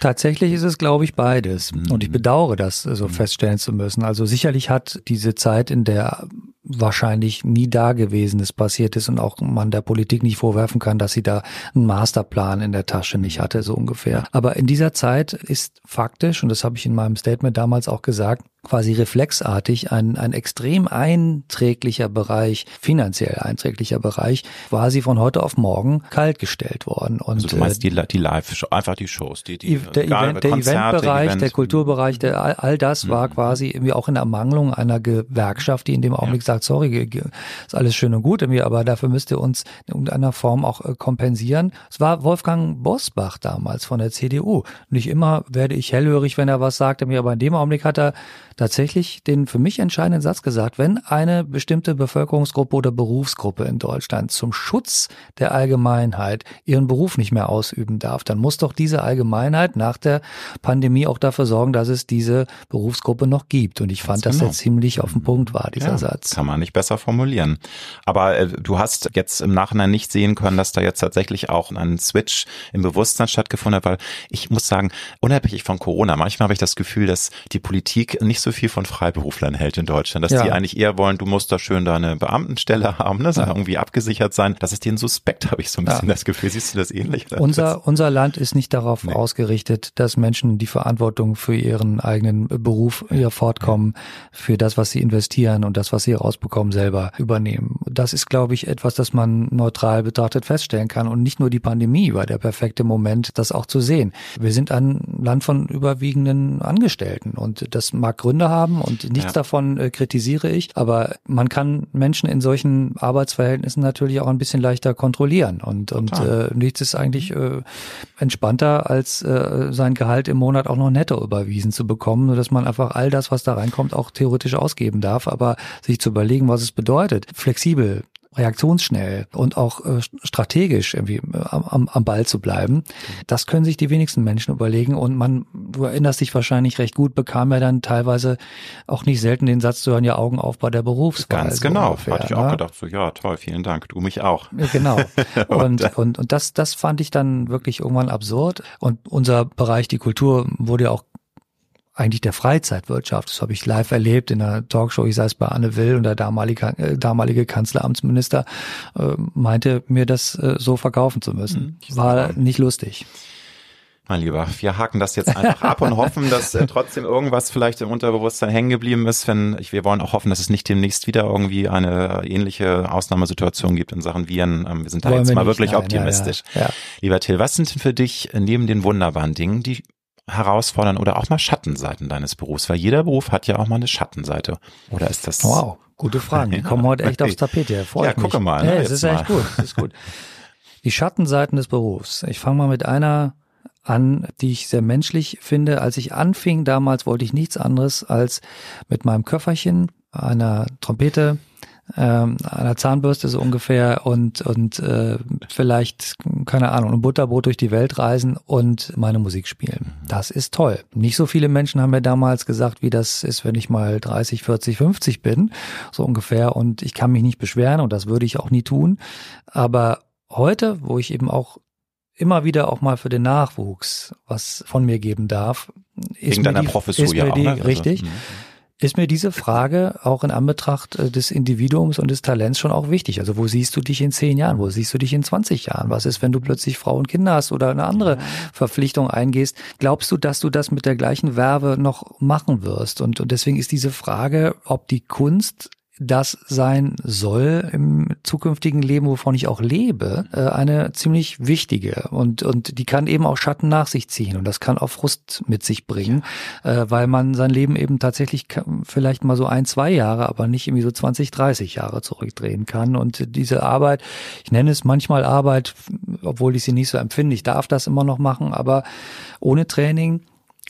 Tatsächlich ist es, glaube ich, beides. Mhm. Und ich bedauere das so mhm. feststellen zu müssen. Also sicherlich hat diese Zeit, in der wahrscheinlich nie Dagewesenes passiert ist und auch man der Politik nicht vorwerfen kann, dass sie da einen Masterplan in der Tasche nicht hatte, so ungefähr. Aber in dieser Zeit ist faktisch, und das habe ich in meinem Statement damals auch gesagt, quasi reflexartig ein, ein extrem einträglicher Bereich, finanziell einträglicher Bereich, quasi von heute auf morgen kaltgestellt worden.
Und, also du meinst die, die Live, einfach die Shows, die, die
der, egal, Event, der Eventbereich, Event. der Kulturbereich, der, all, all das mhm. war quasi irgendwie auch in Ermangelung einer Gewerkschaft, die in dem Augenblick ja. sagt, sorry, ist alles schön und gut in mir, aber dafür müsst ihr uns in irgendeiner Form auch äh, kompensieren. Es war Wolfgang Bosbach damals von der CDU. Nicht immer werde ich hellhörig, wenn er was sagt, aber in dem Augenblick hat er tatsächlich den für mich entscheidenden Satz gesagt, wenn eine bestimmte Bevölkerungsgruppe oder Berufsgruppe in Deutschland zum Schutz der Allgemeinheit ihren Beruf nicht mehr ausüben darf, dann muss doch diese Allgemeinheit nach der Pandemie auch dafür sorgen, dass es diese Berufsgruppe noch gibt. Und ich fand, Ganz dass genau. er ziemlich auf den Punkt war, dieser ja, Satz.
Kann man nicht besser formulieren. Aber äh, du hast jetzt im Nachhinein nicht sehen können, dass da jetzt tatsächlich auch ein Switch im Bewusstsein stattgefunden hat, weil ich muss sagen, unabhängig von Corona, manchmal habe ich das Gefühl, dass die Politik nicht so viel von Freiberuflern hält in Deutschland, dass ja. die eigentlich eher wollen, du musst da schön deine Beamtenstelle haben, ne, ja. irgendwie abgesichert sein. Das ist denen suspekt, habe ich so ein bisschen ja. das Gefühl. Siehst du das ähnlich?
Unser, unser Land ist nicht darauf nee. ausgerichtet, dass Menschen die Verantwortung für ihren eigenen Beruf, ihr Fortkommen, für das, was sie investieren und das, was sie rausbekommen, selber übernehmen. Das ist, glaube ich, etwas, das man neutral betrachtet feststellen kann und nicht nur die Pandemie war der perfekte Moment, das auch zu sehen. Wir sind ein Land von überwiegenden Angestellten und das mag Gründe haben und nichts ja. davon äh, kritisiere ich. Aber man kann Menschen in solchen Arbeitsverhältnissen natürlich auch ein bisschen leichter kontrollieren und, und äh, nichts ist eigentlich äh, entspannter, als äh, sein Gehalt im Monat auch noch netto überwiesen zu bekommen, sodass man einfach all das, was da reinkommt, auch theoretisch ausgeben darf. Aber sich zu überlegen, was es bedeutet, flexibel reaktionsschnell und auch äh, strategisch irgendwie äh, am, am Ball zu bleiben. Das können sich die wenigsten Menschen überlegen und man, du erinnerst dich wahrscheinlich recht gut, bekam ja dann teilweise auch nicht selten den Satz zu hören, ja Augen auf bei der Berufswahl.
Ganz genau, ungefähr, hatte ich auch ne? gedacht, so ja toll, vielen Dank, du mich auch.
Genau und, und, und, und das, das fand ich dann wirklich irgendwann absurd und unser Bereich, die Kultur, wurde ja auch eigentlich der Freizeitwirtschaft. Das habe ich live erlebt in einer Talkshow, ich saß bei Anne Will und der damalige, äh, damalige Kanzleramtsminister äh, meinte mir das äh, so verkaufen zu müssen. Mhm. War nicht lustig.
Mein Lieber, wir haken das jetzt einfach ab und hoffen, dass äh, trotzdem irgendwas vielleicht im Unterbewusstsein hängen geblieben ist. Wenn ich, wir wollen auch hoffen, dass es nicht demnächst wieder irgendwie eine ähnliche Ausnahmesituation gibt in Sachen Viren. Ähm, wir sind da wollen jetzt mal nicht, wirklich nein, optimistisch. Ja, ja. Lieber Till, was sind denn für dich neben den wunderbaren Dingen die herausfordern oder auch mal Schattenseiten deines Berufs? Weil jeder Beruf hat ja auch mal eine Schattenseite. Oder ist das?
Wow, gute Fragen. Die kommen heute echt aufs Tapet. Ja,
ja gucke mal. Ne,
hey, es ist mal. echt gut. Es ist gut. Die Schattenseiten des Berufs. Ich fange mal mit einer an, die ich sehr menschlich finde. Als ich anfing damals, wollte ich nichts anderes als mit meinem Köfferchen, einer Trompete, ähm, einer Zahnbürste so ungefähr und und äh, vielleicht keine Ahnung ein Butterbrot durch die Welt reisen und meine Musik spielen. Das ist toll. Nicht so viele Menschen haben mir damals gesagt, wie das ist, wenn ich mal 30, 40, 50 bin, so ungefähr und ich kann mich nicht beschweren und das würde ich auch nie tun, aber heute, wo ich eben auch immer wieder auch mal für den Nachwuchs was von mir geben darf,
ist Wegen mir deiner
die,
Professur
ist mir
ja
die,
auch, ne? Also,
richtig. Also, ist mir diese Frage auch in Anbetracht äh, des Individuums und des Talents schon auch wichtig. Also wo siehst du dich in zehn Jahren? Wo siehst du dich in 20 Jahren? Was ist, wenn du plötzlich Frau und Kinder hast oder eine andere Verpflichtung eingehst? Glaubst du, dass du das mit der gleichen Werbe noch machen wirst? Und, und deswegen ist diese Frage, ob die Kunst das sein soll im zukünftigen Leben, wovon ich auch lebe, äh, eine ziemlich wichtige. Und und die kann eben auch Schatten nach sich ziehen und das kann auch Frust mit sich bringen, ja. Äh, weil man sein Leben eben tatsächlich vielleicht mal so ein, zwei Jahre, aber nicht irgendwie so 20, 30 Jahre zurückdrehen kann. Und diese Arbeit, ich nenne es manchmal Arbeit, obwohl ich sie nicht so empfinde, ich darf das immer noch machen, aber ohne Training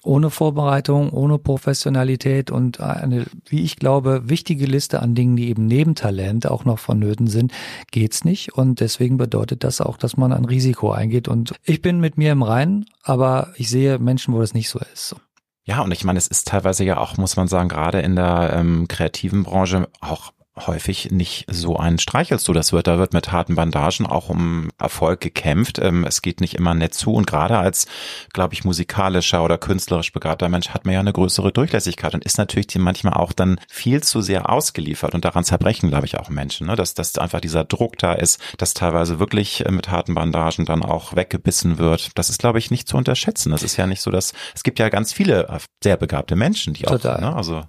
ohne Vorbereitung, ohne Professionalität und eine, wie ich glaube, wichtige Liste an Dingen, die eben neben Talent auch noch vonnöten sind, geht's nicht. Und deswegen bedeutet das auch, dass man ein Risiko eingeht. Und ich bin mit mir im Reinen, aber ich sehe Menschen, wo das nicht so ist.
Ja, und ich meine, es ist teilweise ja auch, muss man sagen, gerade in der ähm, kreativen Branche auch häufig nicht so ein streichelst du. Das wird, da wird mit harten Bandagen auch um Erfolg gekämpft. Ähm, es geht nicht immer nett zu und gerade als, glaube ich, musikalischer oder künstlerisch begabter Mensch hat man ja eine größere Durchlässigkeit und ist natürlich die manchmal auch dann viel zu sehr ausgeliefert und daran zerbrechen, glaube ich, auch Menschen, ne? dass, dass einfach dieser Druck da ist, dass teilweise wirklich äh, mit harten Bandagen dann auch weggebissen wird. Das ist, glaube ich, nicht zu unterschätzen. Das ist ja nicht so, dass es gibt ja ganz viele äh, sehr begabte Menschen, die
Total.
auch, ne? also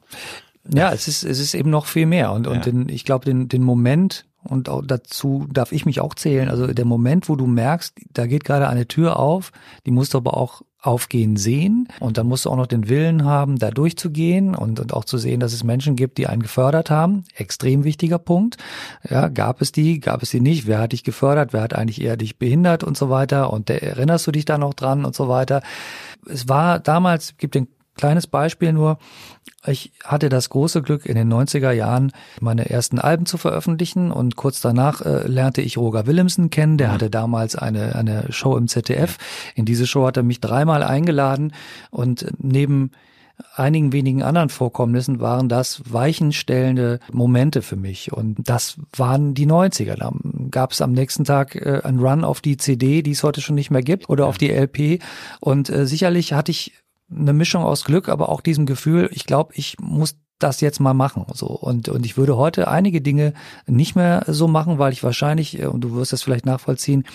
ja, es ist, es ist eben noch viel mehr. Und, und den, ich glaube, den, den Moment, und auch dazu darf ich mich auch zählen, also der Moment, wo du merkst, da geht gerade eine Tür auf, die musst du aber auch aufgehen sehen und dann musst du auch noch den Willen haben, da durchzugehen und, und auch zu sehen, dass es Menschen gibt, die einen gefördert haben. Extrem wichtiger Punkt. Ja, gab es die, gab es die nicht? Wer hat dich gefördert? Wer hat eigentlich eher dich behindert und so weiter? Und der, erinnerst du dich da noch dran und so weiter? Es war damals, gibt den Kleines Beispiel nur. Ich hatte das große Glück, in den 90er Jahren meine ersten Alben zu veröffentlichen und kurz danach äh, lernte ich Roger Willemsen kennen. Der mhm. hatte damals eine, eine Show im ZDF. In diese Show hat er mich dreimal eingeladen und neben einigen wenigen anderen Vorkommnissen waren das weichenstellende Momente für mich. Und das waren die 90er. Da gab es am nächsten Tag äh, einen Run auf die CD, die es heute schon nicht mehr gibt, oder auf die LP. Und äh, sicherlich hatte ich eine Mischung aus Glück, aber auch diesem Gefühl, ich glaube, ich muss das jetzt mal machen. So. Und, und ich würde heute einige Dinge nicht mehr so machen, weil ich wahrscheinlich, äh, und du wirst das vielleicht nachvollziehen,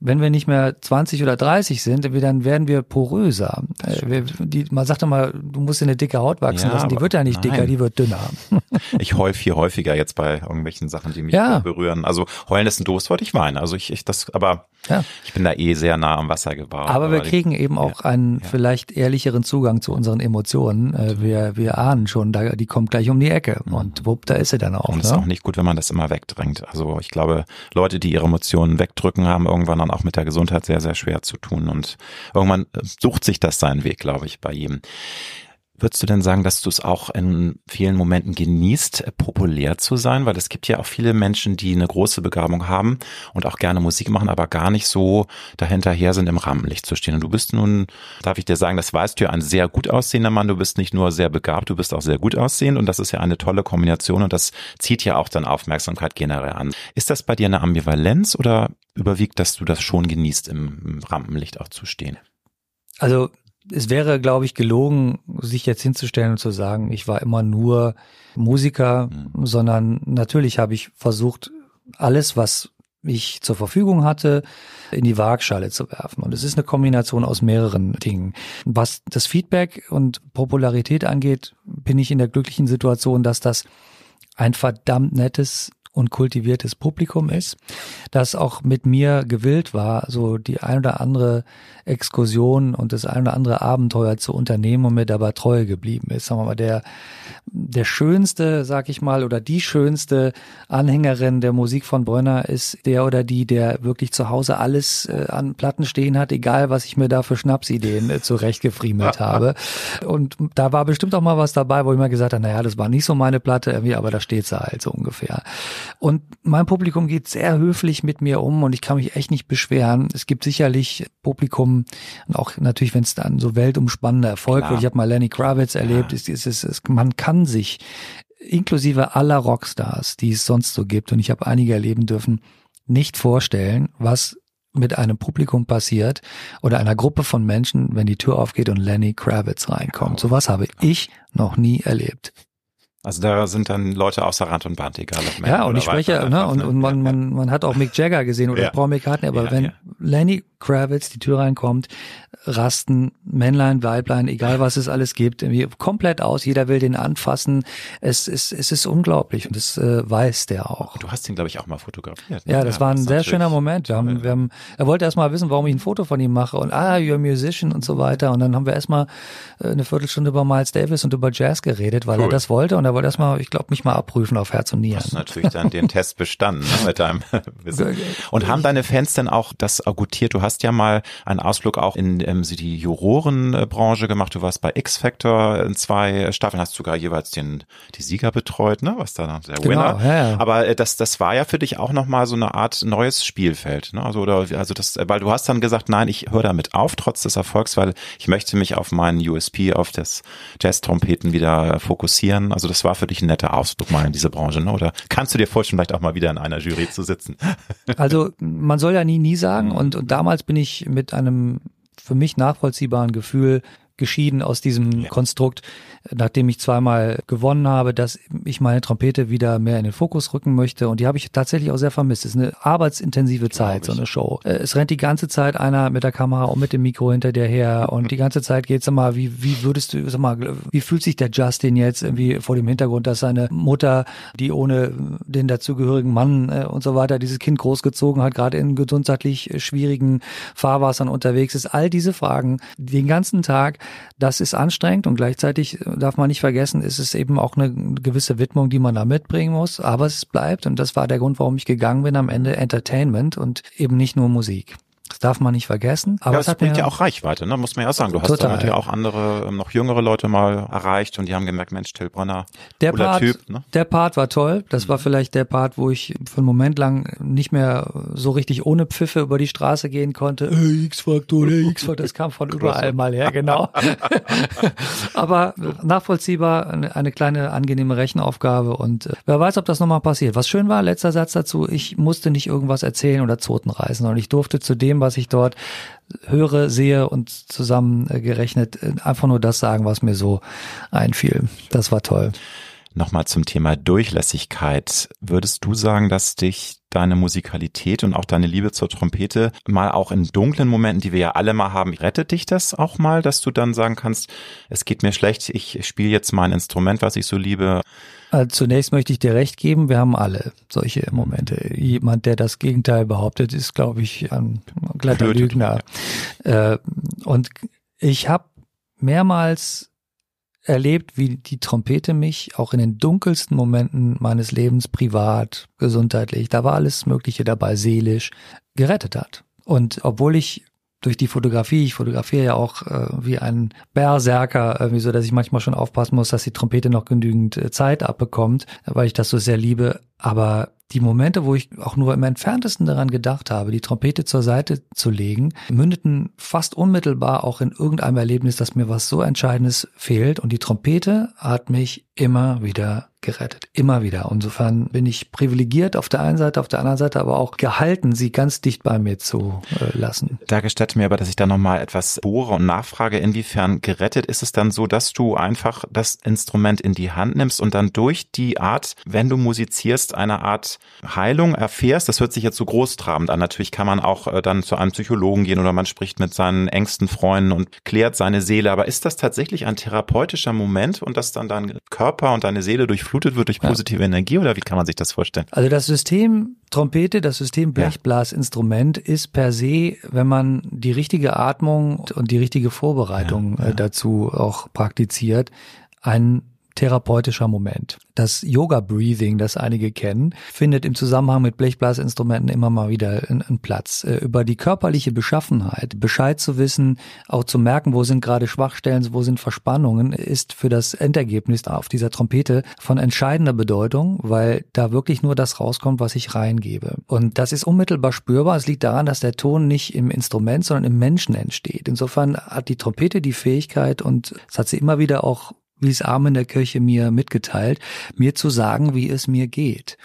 wenn wir nicht mehr 20 oder 30 sind, dann werden wir poröser. Äh, wir, die, man sagt immer, du musst eine dicke Haut wachsen ja, lassen. Die wird ja nicht nein. dicker, die wird dünner.
Ich heul viel häufiger jetzt bei irgendwelchen Sachen, die mich ja. berühren. Also heulen ist ein Durst, wollte ich weinen. Also ich, ich das, aber ja. ich bin da eh sehr nah am Wasser gebaut.
Aber wir kriegen ich, eben auch einen vielleicht ehrlicheren Zugang zu unseren Emotionen. Äh, wir, wir ahnen schon, da, die kommt gleich um die Ecke. Mhm. Und wupp, da ist sie dann auch.
Und es ist auch nicht gut, wenn man das immer wegdrängt. Also ich glaube, Leute, die ihre Emotionen wegdrücken, haben irgendwann dann auch mit der Gesundheit sehr, sehr schwer zu tun. Und irgendwann sucht sich das seinen Weg, glaube ich, bei jedem. Würdest du denn sagen, dass du es auch in vielen Momenten genießt, populär zu sein? Weil es gibt ja auch viele Menschen, die eine große Begabung haben und auch gerne Musik machen, aber gar nicht so dahinterher sind, im Rampenlicht zu stehen. Und du bist nun, darf ich dir sagen, das weißt du ja, ein sehr gut aussehender Mann. Du bist nicht nur sehr begabt, du bist auch sehr gut aussehend. Und das ist ja eine tolle Kombination und das zieht ja auch dann Aufmerksamkeit generell an. Ist das bei dir eine Ambivalenz oder überwiegt, dass du das schon genießt, im Rampenlicht auch zu stehen?
Also es wäre, glaube ich, gelogen, sich jetzt hinzustellen und zu sagen, ich war immer nur Musiker, mhm. sondern natürlich habe ich versucht, alles, was ich zur Verfügung hatte, in die Waagschale zu werfen. Und es ist eine Kombination aus mehreren Dingen. Was das Feedback und Popularität angeht, bin ich in der glücklichen Situation, dass das ein verdammt nettes und kultiviertes Publikum ist, das auch mit mir gewillt war, so die ein oder andere Exkursion und das ein oder andere Abenteuer zu unternehmen und mir dabei treu geblieben ist. Sagen wir mal, der, der schönste, sag ich mal, oder die schönste Anhängerin der Musik von Brönner ist der oder die, der wirklich zu Hause alles äh, an Platten stehen hat, egal was ich mir da für Schnapsideen äh, zurechtgefriemelt habe. Und da war bestimmt auch mal was dabei, wo ich mir gesagt habe, naja, das war nicht so meine Platte irgendwie, aber da steht sie halt so ungefähr. Und mein Publikum geht sehr höflich mit mir um und ich kann mich echt nicht beschweren. Es gibt sicherlich Publikum, und auch natürlich, wenn es dann so weltumspannender Erfolg wird. Ich habe mal Lenny Kravitz erlebt. Ja. Es, es, es, es, man kann sich inklusive aller Rockstars, die es sonst so gibt, und ich habe einige erleben dürfen, nicht vorstellen, was mit einem Publikum passiert oder einer Gruppe von Menschen, wenn die Tür aufgeht und Lenny Kravitz reinkommt. Sowas habe ich noch nie erlebt.
Also da sind dann Leute außer Rand und Band, egal
ob Ja, und ich spreche, ne, und, und man, man, man hat auch Mick Jagger gesehen oder ja. Paul McCartney, aber ja, wenn ja. Lenny Kravitz die Tür reinkommt, rasten Männlein, Weiblein, egal was es alles gibt, irgendwie komplett aus. Jeder will den anfassen. Es ist, es ist unglaublich und das äh, weiß der auch.
Du hast ihn, glaube ich, auch mal fotografiert.
Ne? Ja, das war ein sehr schöner Moment. Wir haben, wir haben, er wollte erst mal wissen, warum ich ein Foto von ihm mache und ah, you're a musician und so weiter. Und dann haben wir erst mal äh, eine Viertelstunde über Miles Davis und über Jazz geredet, weil cool. er das wollte und er wollte erstmal, ich glaube, mich mal abprüfen auf Herz und Nieren. Du
hast natürlich dann den Test bestanden ne, mit deinem Wissen. Und haben deine Fans denn auch das augutiert? Du hast ja mal einen Ausflug auch in ähm, die Jurorenbranche gemacht. Du warst bei X Factor in zwei Staffeln, hast sogar jeweils den die Sieger betreut, ne? Was da dann der genau, Winner. Ja, ja. Aber äh, das das war ja für dich auch noch mal so eine Art neues Spielfeld, ne? Also oder also das, weil du hast dann gesagt, nein, ich höre damit auf trotz des Erfolgs, weil ich möchte mich auf meinen USP, auf das Jazz-Trompeten wieder fokussieren. Also das war für dich ein netter Ausflug mal in diese Branche, ne? Oder kannst du dir vorstellen, vielleicht auch mal wieder in einer Jury zu sitzen?
Also man soll ja nie, nie sagen. Und, und damals bin ich mit einem für mich nachvollziehbaren Gefühl geschieden aus diesem ja. Konstrukt, nachdem ich zweimal gewonnen habe, dass ich meine Trompete wieder mehr in den Fokus rücken möchte. Und die habe ich tatsächlich auch sehr vermisst. Es ist eine arbeitsintensive Zeit, so eine Show. Äh, es rennt die ganze Zeit einer mit der Kamera und mit dem Mikro hinter dir her. Und die ganze Zeit geht's immer, wie, wie würdest du, sag mal, wie fühlt sich der Justin jetzt irgendwie vor dem Hintergrund, dass seine Mutter, die ohne den dazugehörigen Mann äh, und so weiter dieses Kind großgezogen hat, gerade in gesundheitlich schwierigen Fahrwassern unterwegs ist. All diese Fragen den ganzen Tag, das ist anstrengend und gleichzeitig darf man nicht vergessen, ist es eben auch eine gewisse Widmung, die man da mitbringen muss. Aber es bleibt, und das war der Grund, warum ich gegangen bin, am Ende Entertainment und eben nicht nur Musik. Das darf man nicht vergessen. Aber
ja, es bringt ja auch Reichweite, ne? muss man ja auch sagen. Du hast damit ja auch andere, ähm, noch jüngere Leute mal erreicht und die haben gemerkt, Mensch, Till Brenner,
der Part, Typ. Ne? Der Part war toll. Das mhm. war vielleicht der Part, wo ich für einen Moment lang nicht mehr so richtig ohne Pfiffe über die Straße gehen konnte. Hey, X-Faktor, hey, X-Faktor, das kam von überall mal her, genau. Aber nachvollziehbar, eine, eine, kleine angenehme Rechenaufgabe und äh, wer weiß, ob das nochmal passiert. Was schön war, letzter Satz dazu, ich musste nicht irgendwas erzählen oder Zoten reißen, sondern ich durfte zu dem, was ich dort höre, sehe und zusammengerechnet äh, einfach nur das sagen, was mir so einfiel. Das war toll.
Nochmal zum Thema Durchlässigkeit. Würdest du sagen, dass dich deine Musikalität und auch deine Liebe zur Trompete mal auch in dunklen Momenten, die wir ja alle mal haben, rettet dich das auch mal, dass du dann sagen kannst, es geht mir schlecht, ich spiele jetzt mein Instrument, was ich so liebe?
Also zunächst möchte ich dir recht geben, wir haben alle solche Momente. Jemand, der das Gegenteil behauptet, ist, glaube ich, ein glatter Lügner. Ja. Äh, und ich habe mehrmals erlebt, wie die Trompete mich auch in den dunkelsten Momenten meines Lebens privat, gesundheitlich, da war alles Mögliche dabei, seelisch, gerettet hat. Und obwohl ich durch die Fotografie, ich fotografiere ja auch äh, wie ein Berserker, irgendwie so, dass ich manchmal schon aufpassen muss, dass die Trompete noch genügend äh, Zeit abbekommt, weil ich das so sehr liebe. Aber die Momente, wo ich auch nur im entferntesten daran gedacht habe, die Trompete zur Seite zu legen, mündeten fast unmittelbar auch in irgendeinem Erlebnis, dass mir was so Entscheidendes fehlt. Und die Trompete hat mich immer wieder gerettet. Immer wieder. Insofern bin ich privilegiert auf der einen Seite, auf der anderen Seite aber auch gehalten, sie ganz dicht bei mir zu äh, lassen.
Da gestatte mir aber, dass ich da nochmal etwas bohre und nachfrage, inwiefern gerettet ist es dann so, dass du einfach das Instrument in die Hand nimmst und dann durch die Art, wenn du musizierst, eine Art Heilung erfährst. Das hört sich jetzt so großtrabend an. Natürlich kann man auch äh, dann zu einem Psychologen gehen oder man spricht mit seinen engsten Freunden und klärt seine Seele. Aber ist das tatsächlich ein therapeutischer Moment und dass dann dein Körper und deine Seele durchflutet wird durch positive ja. Energie oder wie kann man sich das vorstellen?
Also das System Trompete, das System Blechblasinstrument ist per se, wenn man die richtige Atmung und die richtige Vorbereitung ja, ja. Äh, dazu auch praktiziert, ein therapeutischer Moment. Das Yoga Breathing, das einige kennen, findet im Zusammenhang mit Blechblasinstrumenten immer mal wieder einen Platz. Äh, über die körperliche Beschaffenheit, Bescheid zu wissen, auch zu merken, wo sind gerade Schwachstellen, wo sind Verspannungen, ist für das Endergebnis auf dieser Trompete von entscheidender Bedeutung, weil da wirklich nur das rauskommt, was ich reingebe. Und das ist unmittelbar spürbar. Es liegt daran, dass der Ton nicht im Instrument, sondern im Menschen entsteht. Insofern hat die Trompete die Fähigkeit und es hat sie immer wieder auch wie es Arm in der Kirche mir mitgeteilt, mir zu sagen, wie es mir geht.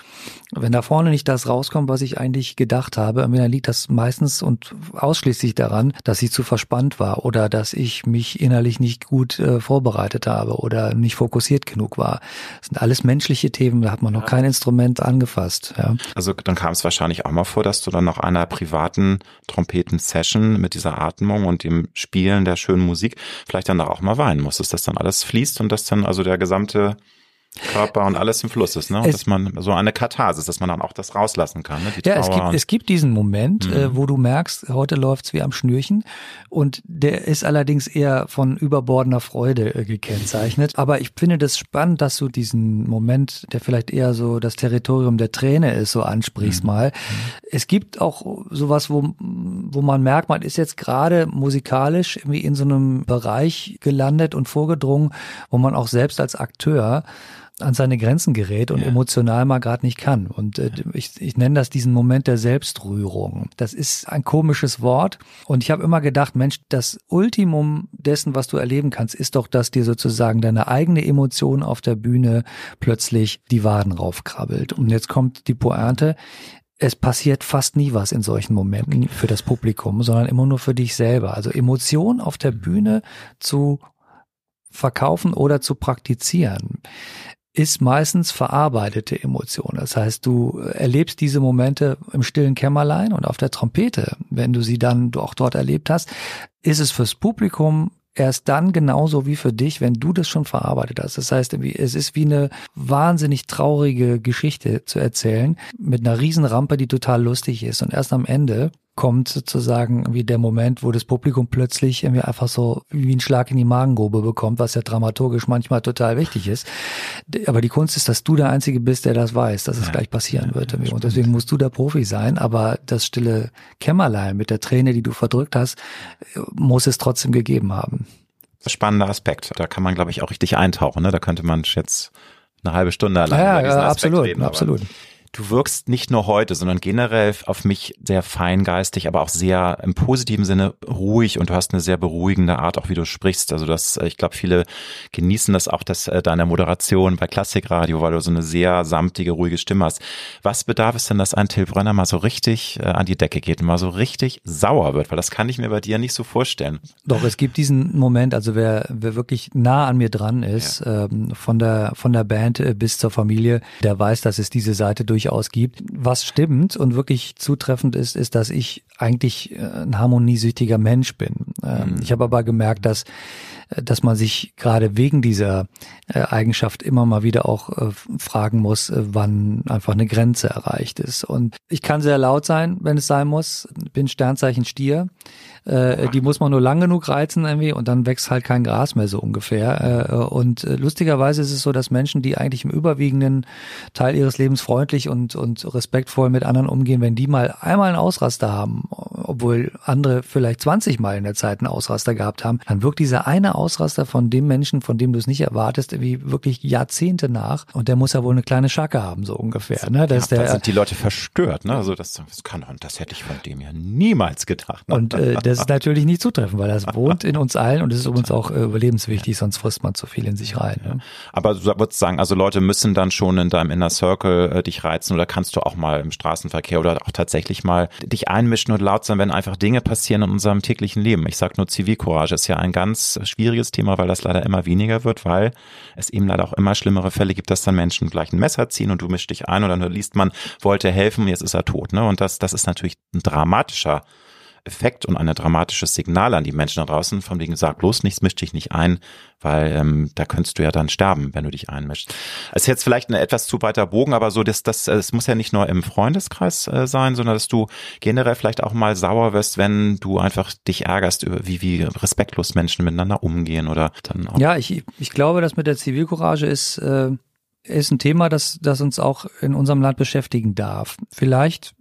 Wenn da vorne nicht das rauskommt, was ich eigentlich gedacht habe, dann liegt das meistens und ausschließlich daran, dass ich zu verspannt war oder dass ich mich innerlich nicht gut äh, vorbereitet habe oder nicht fokussiert genug war. Das sind alles menschliche Themen, da hat man noch kein Instrument angefasst. Ja.
Also dann kam es wahrscheinlich auch mal vor, dass du dann nach einer privaten Trompeten-Session mit dieser Atmung und dem Spielen der schönen Musik vielleicht dann auch mal weinen musstest, dass dann alles fließt und dass dann also der gesamte Körper und alles im Fluss ist, ne? Und dass man so eine Katharsis, dass man dann auch das rauslassen kann, ne?
Die ja, es gibt, es gibt diesen Moment, mhm. äh, wo du merkst, heute läuft's wie am Schnürchen und der ist allerdings eher von überbordender Freude äh, gekennzeichnet. Aber ich finde das spannend, dass du diesen Moment, der vielleicht eher so das Territorium der Träne ist, so ansprichst mhm. mal. Mhm. Es gibt auch sowas, wo, wo man merkt, man ist jetzt gerade musikalisch irgendwie in so einem Bereich gelandet und vorgedrungen, wo man auch selbst als Akteur an seine Grenzen gerät und ja. emotional mal gerade nicht kann. Und äh, ich, ich nenne das diesen Moment der Selbstrührung. Das ist ein komisches Wort. Und ich habe immer gedacht, Mensch, das Ultimum dessen, was du erleben kannst, ist doch, dass dir sozusagen deine eigene Emotion auf der Bühne plötzlich die Waden raufkrabbelt. Und jetzt kommt die Pointe es passiert fast nie was in solchen Momenten für das Publikum, sondern immer nur für dich selber. Also Emotion auf der Bühne zu verkaufen oder zu praktizieren ist meistens verarbeitete Emotion. Das heißt, du erlebst diese Momente im stillen Kämmerlein und auf der Trompete, wenn du sie dann auch dort erlebt hast, ist es fürs Publikum erst dann genauso wie für dich, wenn du das schon verarbeitet hast. Das heißt, es ist wie eine wahnsinnig traurige Geschichte zu erzählen mit einer Riesenrampe, die total lustig ist. Und erst am Ende kommt sozusagen wie der Moment, wo das Publikum plötzlich irgendwie einfach so wie ein Schlag in die Magengrube bekommt, was ja dramaturgisch manchmal total wichtig ist. Aber die Kunst ist, dass du der Einzige bist, der das weiß, dass es ja, gleich passieren ja, wird. Und deswegen musst du der Profi sein. Aber das stille Kämmerlein mit der Träne, die du verdrückt hast, muss es trotzdem gegeben haben.
Spannender Aspekt. Da kann man, glaube ich, auch richtig eintauchen. Ne? Da könnte man jetzt eine halbe Stunde allein
ja, über diesen ja, Aspekt absolut,
reden.
Absolut.
Du wirkst nicht nur heute, sondern generell auf mich sehr feingeistig, aber auch sehr im positiven Sinne ruhig und du hast eine sehr beruhigende Art, auch wie du sprichst. Also das, äh, ich glaube, viele genießen das auch, dass äh, deine Moderation bei Klassikradio, weil du so eine sehr samtige, ruhige Stimme hast. Was bedarf es denn, dass ein Till Brenner mal so richtig äh, an die Decke geht und mal so richtig sauer wird? Weil das kann ich mir bei dir nicht so vorstellen.
Doch, es gibt diesen Moment, also wer, wer wirklich nah an mir dran ist, ja. ähm, von der, von der Band bis zur Familie, der weiß, dass es diese Seite durchaus gibt. Was stimmt und wirklich zutreffend ist, ist, dass ich eigentlich äh, ein harmoniesüchtiger Mensch bin. Ähm, mhm. Ich habe aber gemerkt, dass dass man sich gerade wegen dieser äh, Eigenschaft immer mal wieder auch äh, fragen muss, äh, wann einfach eine Grenze erreicht ist. Und ich kann sehr laut sein, wenn es sein muss. Bin Sternzeichen Stier. Äh, die muss man nur lang genug reizen irgendwie und dann wächst halt kein Gras mehr so ungefähr. Äh, und äh, lustigerweise ist es so, dass Menschen, die eigentlich im überwiegenden Teil ihres Lebens freundlich und, und respektvoll mit anderen umgehen, wenn die mal einmal einen Ausraster haben, obwohl andere vielleicht 20 Mal in der Zeit einen Ausraster gehabt haben, dann wirkt dieser eine Ausraster von dem Menschen, von dem du es nicht erwartest, wie wirklich Jahrzehnte nach und der muss ja wohl eine kleine Schacke haben, so ungefähr. Ne?
Dass ja, der, da sind die Leute verstört. Ne? Also das, das kann das hätte ich von dem ja niemals gedacht.
Ne? Und äh, das ist natürlich nicht zutreffend, weil das wohnt in uns allen und ist uns auch äh, überlebenswichtig, sonst frisst man zu viel in sich rein. Ne?
Aber du würdest sagen, also Leute müssen dann schon in deinem Inner Circle äh, dich reizen oder kannst du auch mal im Straßenverkehr oder auch tatsächlich mal dich einmischen und laut sein, wenn einfach Dinge passieren in unserem täglichen Leben. Ich sage nur Zivilcourage ist ja ein ganz schwieriges Thema, weil das leider immer weniger wird, weil es eben leider auch immer schlimmere Fälle gibt, dass dann Menschen gleich ein Messer ziehen und du mischst dich ein oder nur liest man, wollte helfen, jetzt ist er tot. Ne? Und das, das ist natürlich ein dramatischer Effekt und ein dramatisches Signal an die Menschen da draußen, von wegen, sag bloß nichts, misch dich nicht ein, weil ähm, da könntest du ja dann sterben, wenn du dich einmischst. Es ist jetzt vielleicht ein etwas zu weiter Bogen, aber so, dass das, es muss ja nicht nur im Freundeskreis äh, sein, sondern dass du generell vielleicht auch mal sauer wirst, wenn du einfach dich ärgerst wie, wie respektlos Menschen miteinander umgehen oder dann
auch. Ja, ich, ich glaube, dass mit der Zivilcourage ist, äh, ist ein Thema, das, das uns auch in unserem Land beschäftigen darf. Vielleicht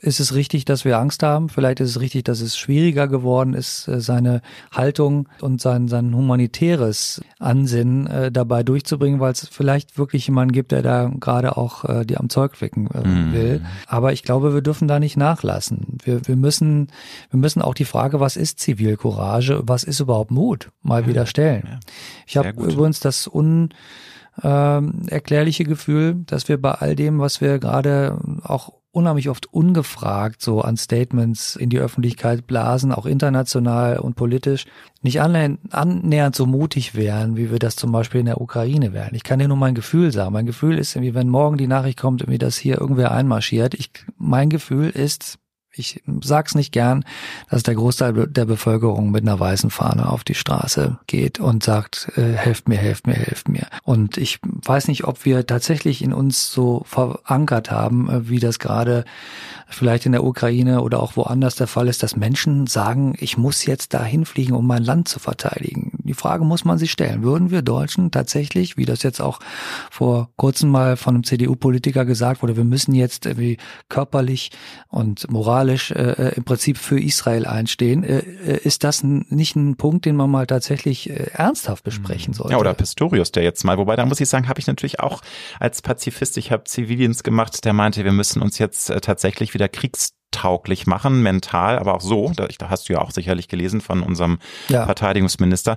ist es richtig, dass wir Angst haben. Vielleicht ist es richtig, dass es schwieriger geworden ist, äh, seine Haltung und sein, sein humanitäres Ansinnen äh, dabei durchzubringen, weil es vielleicht wirklich jemanden gibt, der da gerade auch äh, die am Zeug wecken äh, mhm. will. Aber ich glaube, wir dürfen da nicht nachlassen. Wir, wir müssen, wir müssen auch die Frage, was ist Zivilcourage, was ist überhaupt Mut, mal wieder stellen. Ja. Ich habe übrigens das un ähm, erklärliche Gefühl, dass wir bei all dem, was wir gerade auch unheimlich oft ungefragt so an Statements in die Öffentlichkeit blasen, auch international und politisch, nicht annähernd, so mutig wären, wie wir das zum Beispiel in der Ukraine wären. Ich kann dir nur mein Gefühl sagen. Mein Gefühl ist irgendwie, wenn morgen die Nachricht kommt, irgendwie, dass hier irgendwer einmarschiert. Ich, mein Gefühl ist, ich sag's nicht gern, dass der Großteil der Bevölkerung mit einer weißen Fahne auf die Straße geht und sagt, äh, helft mir, helft mir, helft mir. Und ich weiß nicht, ob wir tatsächlich in uns so verankert haben, äh, wie das gerade vielleicht in der Ukraine oder auch woanders der Fall ist, dass Menschen sagen, ich muss jetzt dahin fliegen, um mein Land zu verteidigen. Die Frage muss man sich stellen. Würden wir Deutschen tatsächlich, wie das jetzt auch vor kurzem mal von einem CDU-Politiker gesagt wurde, wir müssen jetzt irgendwie körperlich und moralisch äh, äh, im Prinzip für Israel einstehen, äh, äh ist das nicht ein Punkt, den man mal tatsächlich äh, ernsthaft besprechen sollte?
Ja, oder Pistorius, der jetzt mal, wobei da muss ich sagen, habe ich natürlich auch als Pazifist, ich habe Zivildienst gemacht, der meinte, wir müssen uns jetzt äh, tatsächlich wieder kriegstauglich machen, mental, aber auch so. Da, da hast du ja auch sicherlich gelesen von unserem ja. Verteidigungsminister.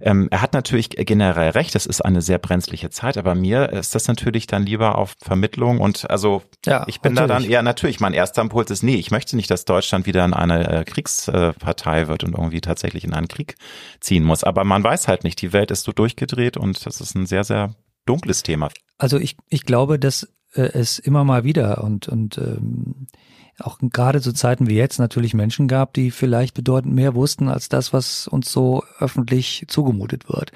Ähm, er hat natürlich generell recht, es ist eine sehr brenzliche Zeit, aber mir ist das natürlich dann lieber auf Vermittlung und also ja, ich bin natürlich. da dann eher natürlich, mein erster Impuls ist, nee, ich möchte nicht, dass Deutschland wieder in eine äh, Kriegspartei wird und irgendwie tatsächlich in einen Krieg ziehen muss. Aber man weiß halt nicht, die Welt ist so durchgedreht und das ist ein sehr, sehr dunkles Thema.
Also ich, ich glaube, dass äh, es immer mal wieder und, und ähm, auch gerade zu Zeiten wie jetzt natürlich Menschen gab, die vielleicht bedeutend mehr wussten als das, was uns so öffentlich zugemutet wird.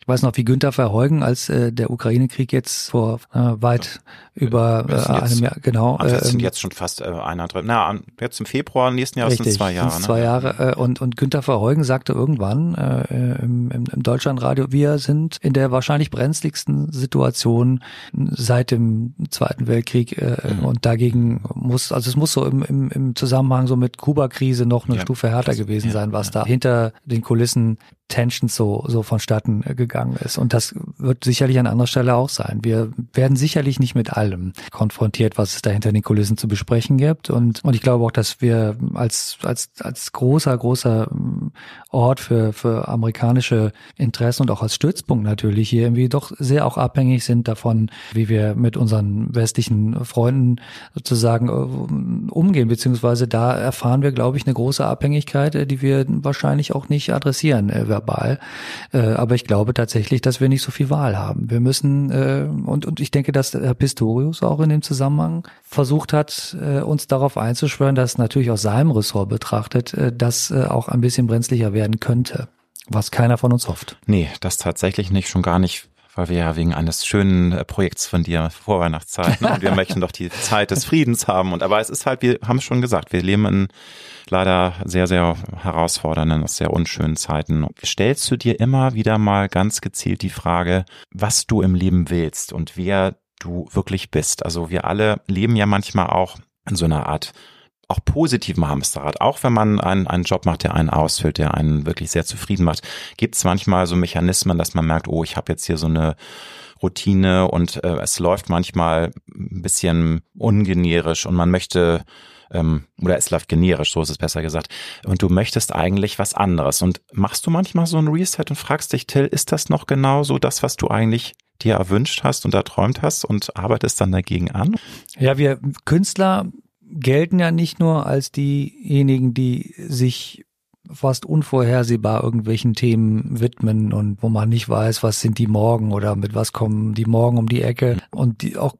Ich weiß noch, wie Günther Verheugen, als äh, der Ukraine-Krieg jetzt vor äh, weit über äh, einem Jahr, genau.
Also das sind ähm, jetzt schon fast äh, eineinhalb, na, jetzt im Februar nächsten Jahres sind zwei Jahre.
Ne? Zwei Jahre. Äh, und, und Günther Verheugen sagte irgendwann äh, im, im, im Deutschlandradio, wir sind in der wahrscheinlich brenzligsten Situation seit dem Zweiten Weltkrieg äh, mhm. und dagegen muss, also es muss so im, im, im Zusammenhang so mit Kuba-Krise noch eine ja, Stufe härter gewesen ja, sein, was ja. da hinter den Kulissen Tensions so, so vonstatten äh, gegangen ist. Und das wird sicherlich an anderer Stelle auch sein. Wir werden sicherlich nicht mit allem konfrontiert, was es da hinter den Kulissen zu besprechen gibt. Und, und ich glaube auch, dass wir als, als, als großer, großer Ort für, für amerikanische Interessen und auch als Stützpunkt natürlich hier irgendwie doch sehr auch abhängig sind davon, wie wir mit unseren westlichen Freunden sozusagen äh, umgehen, beziehungsweise da erfahren wir, glaube ich, eine große Abhängigkeit, äh, die wir wahrscheinlich auch nicht adressieren verbal. Äh, aber ich glaube tatsächlich, dass wir nicht so viel Wahl haben. Wir müssen, äh, und, und ich denke, dass Herr Pistorius auch in dem Zusammenhang versucht hat, äh, uns darauf einzuschwören, dass natürlich aus seinem Ressort betrachtet, äh, das äh, auch ein bisschen brenzlicher werden könnte. Was keiner von uns hofft.
Nee, das tatsächlich nicht, schon gar nicht weil wir ja wegen eines schönen äh, Projekts von dir Vorweihnachtszeiten und wir möchten doch die Zeit des Friedens haben. Und aber es ist halt, wir haben es schon gesagt, wir leben in leider sehr, sehr herausfordernden, sehr unschönen Zeiten. Stellst du dir immer wieder mal ganz gezielt die Frage, was du im Leben willst und wer du wirklich bist? Also wir alle leben ja manchmal auch in so einer Art auch positiven Hamsterrad. Auch wenn man einen, einen Job macht, der einen ausfüllt, der einen wirklich sehr zufrieden macht, gibt es manchmal so Mechanismen, dass man merkt, oh, ich habe jetzt hier so eine Routine und äh, es läuft manchmal ein bisschen ungenerisch und man möchte ähm, oder es läuft generisch, so ist es besser gesagt. Und du möchtest eigentlich was anderes. Und machst du manchmal so ein Reset und fragst dich, Till, ist das noch genau so das, was du eigentlich dir erwünscht hast und erträumt hast und arbeitest dann dagegen an?
Ja, wir Künstler gelten ja nicht nur als diejenigen, die sich fast unvorhersehbar irgendwelchen Themen widmen und wo man nicht weiß, was sind die morgen oder mit was kommen die morgen um die Ecke. Und die auch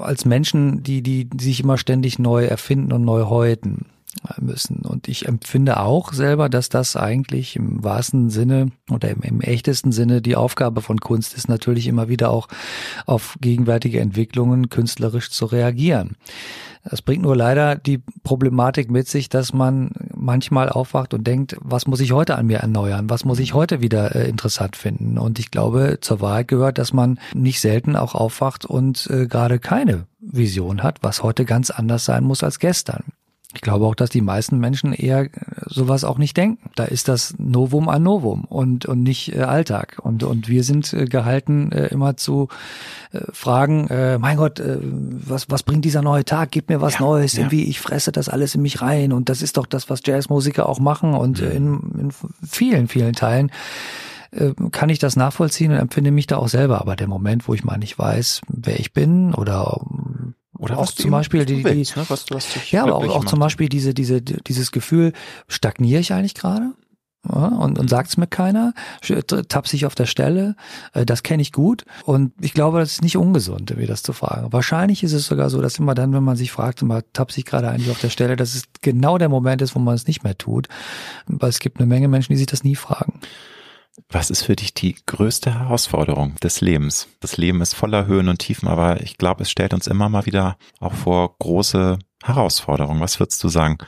als Menschen, die die sich immer ständig neu erfinden und neu häuten müssen. Und ich empfinde auch selber, dass das eigentlich im wahrsten Sinne oder im, im, echtesten Sinne die Aufgabe von Kunst ist, natürlich immer wieder auch auf gegenwärtige Entwicklungen künstlerisch zu reagieren. Es bringt nur leider die Problematik mit sich, dass man manchmal aufwacht und denkt, was muss ich heute an mir erneuern? Was muss ich heute wieder äh, interessant finden? Und ich glaube, zur Wahrheit gehört, dass man nicht selten auch aufwacht und äh, gerade keine Vision hat, was heute ganz anders sein muss als gestern. Ich glaube auch, dass die meisten Menschen eher äh, sowas auch nicht denken. Da ist das Novum an Novum und, und nicht äh, Alltag. Und, und wir sind äh, gehalten, äh, immer zu äh, fragen, äh, mein Gott, äh, was, was bringt dieser neue Tag? Gib mir was ja, Neues. Ja. Irgendwie, ich fresse das alles in mich rein. Und das ist doch das, was Jazzmusiker auch machen. Und äh, in, in vielen, vielen Teilen kann ich das nachvollziehen und empfinde mich da auch selber. Aber der Moment, wo ich mal nicht weiß, wer ich bin oder oder auch zum Beispiel die, willst, die ne? was, was ja, aber auch, auch zum Beispiel diese, diese, dieses Gefühl, stagniere ich eigentlich gerade? Ja, und, und sagt es mir keiner, tapp sich auf der Stelle, äh, das kenne ich gut und ich glaube, das ist nicht ungesund, wie das zu fragen. Wahrscheinlich ist es sogar so, dass immer dann, wenn man sich fragt, immer tappt sich gerade eigentlich auf der Stelle, dass es genau der Moment ist, wo man es nicht mehr tut, weil es gibt eine Menge Menschen, die sich das nie fragen.
Was ist für dich die größte Herausforderung des Lebens? Das Leben ist voller Höhen und Tiefen, aber ich glaube, es stellt uns immer mal wieder auch vor große Herausforderungen. Was würdest du sagen?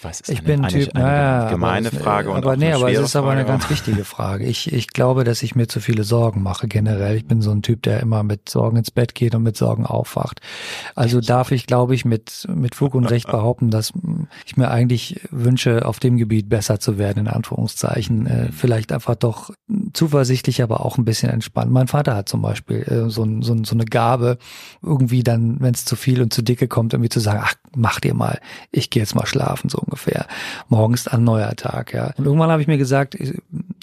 Ich weiß, es ist ich eine, bin ein Typ, eine, eine naja, gemeine aber, Frage. Und aber nee, aber es ist aber eine ganz wichtige Frage. Ich, ich glaube, dass ich mir zu viele Sorgen mache generell. Ich bin so ein Typ, der immer mit Sorgen ins Bett geht und mit Sorgen aufwacht. Also darf ich, glaube ich, mit, mit Fug und Recht behaupten, dass ich mir eigentlich wünsche, auf dem Gebiet besser zu werden, in Anführungszeichen. Äh, mhm. vielleicht einfach doch zuversichtlich, aber auch ein bisschen entspannt. Mein Vater hat zum Beispiel äh, so, so, so eine Gabe, irgendwie dann, wenn es zu viel und zu dicke kommt, irgendwie zu sagen, ach, mach dir mal, ich gehe jetzt mal schlafen, so ungefähr. Morgen ist ein neuer Tag, ja. Und irgendwann habe ich mir gesagt,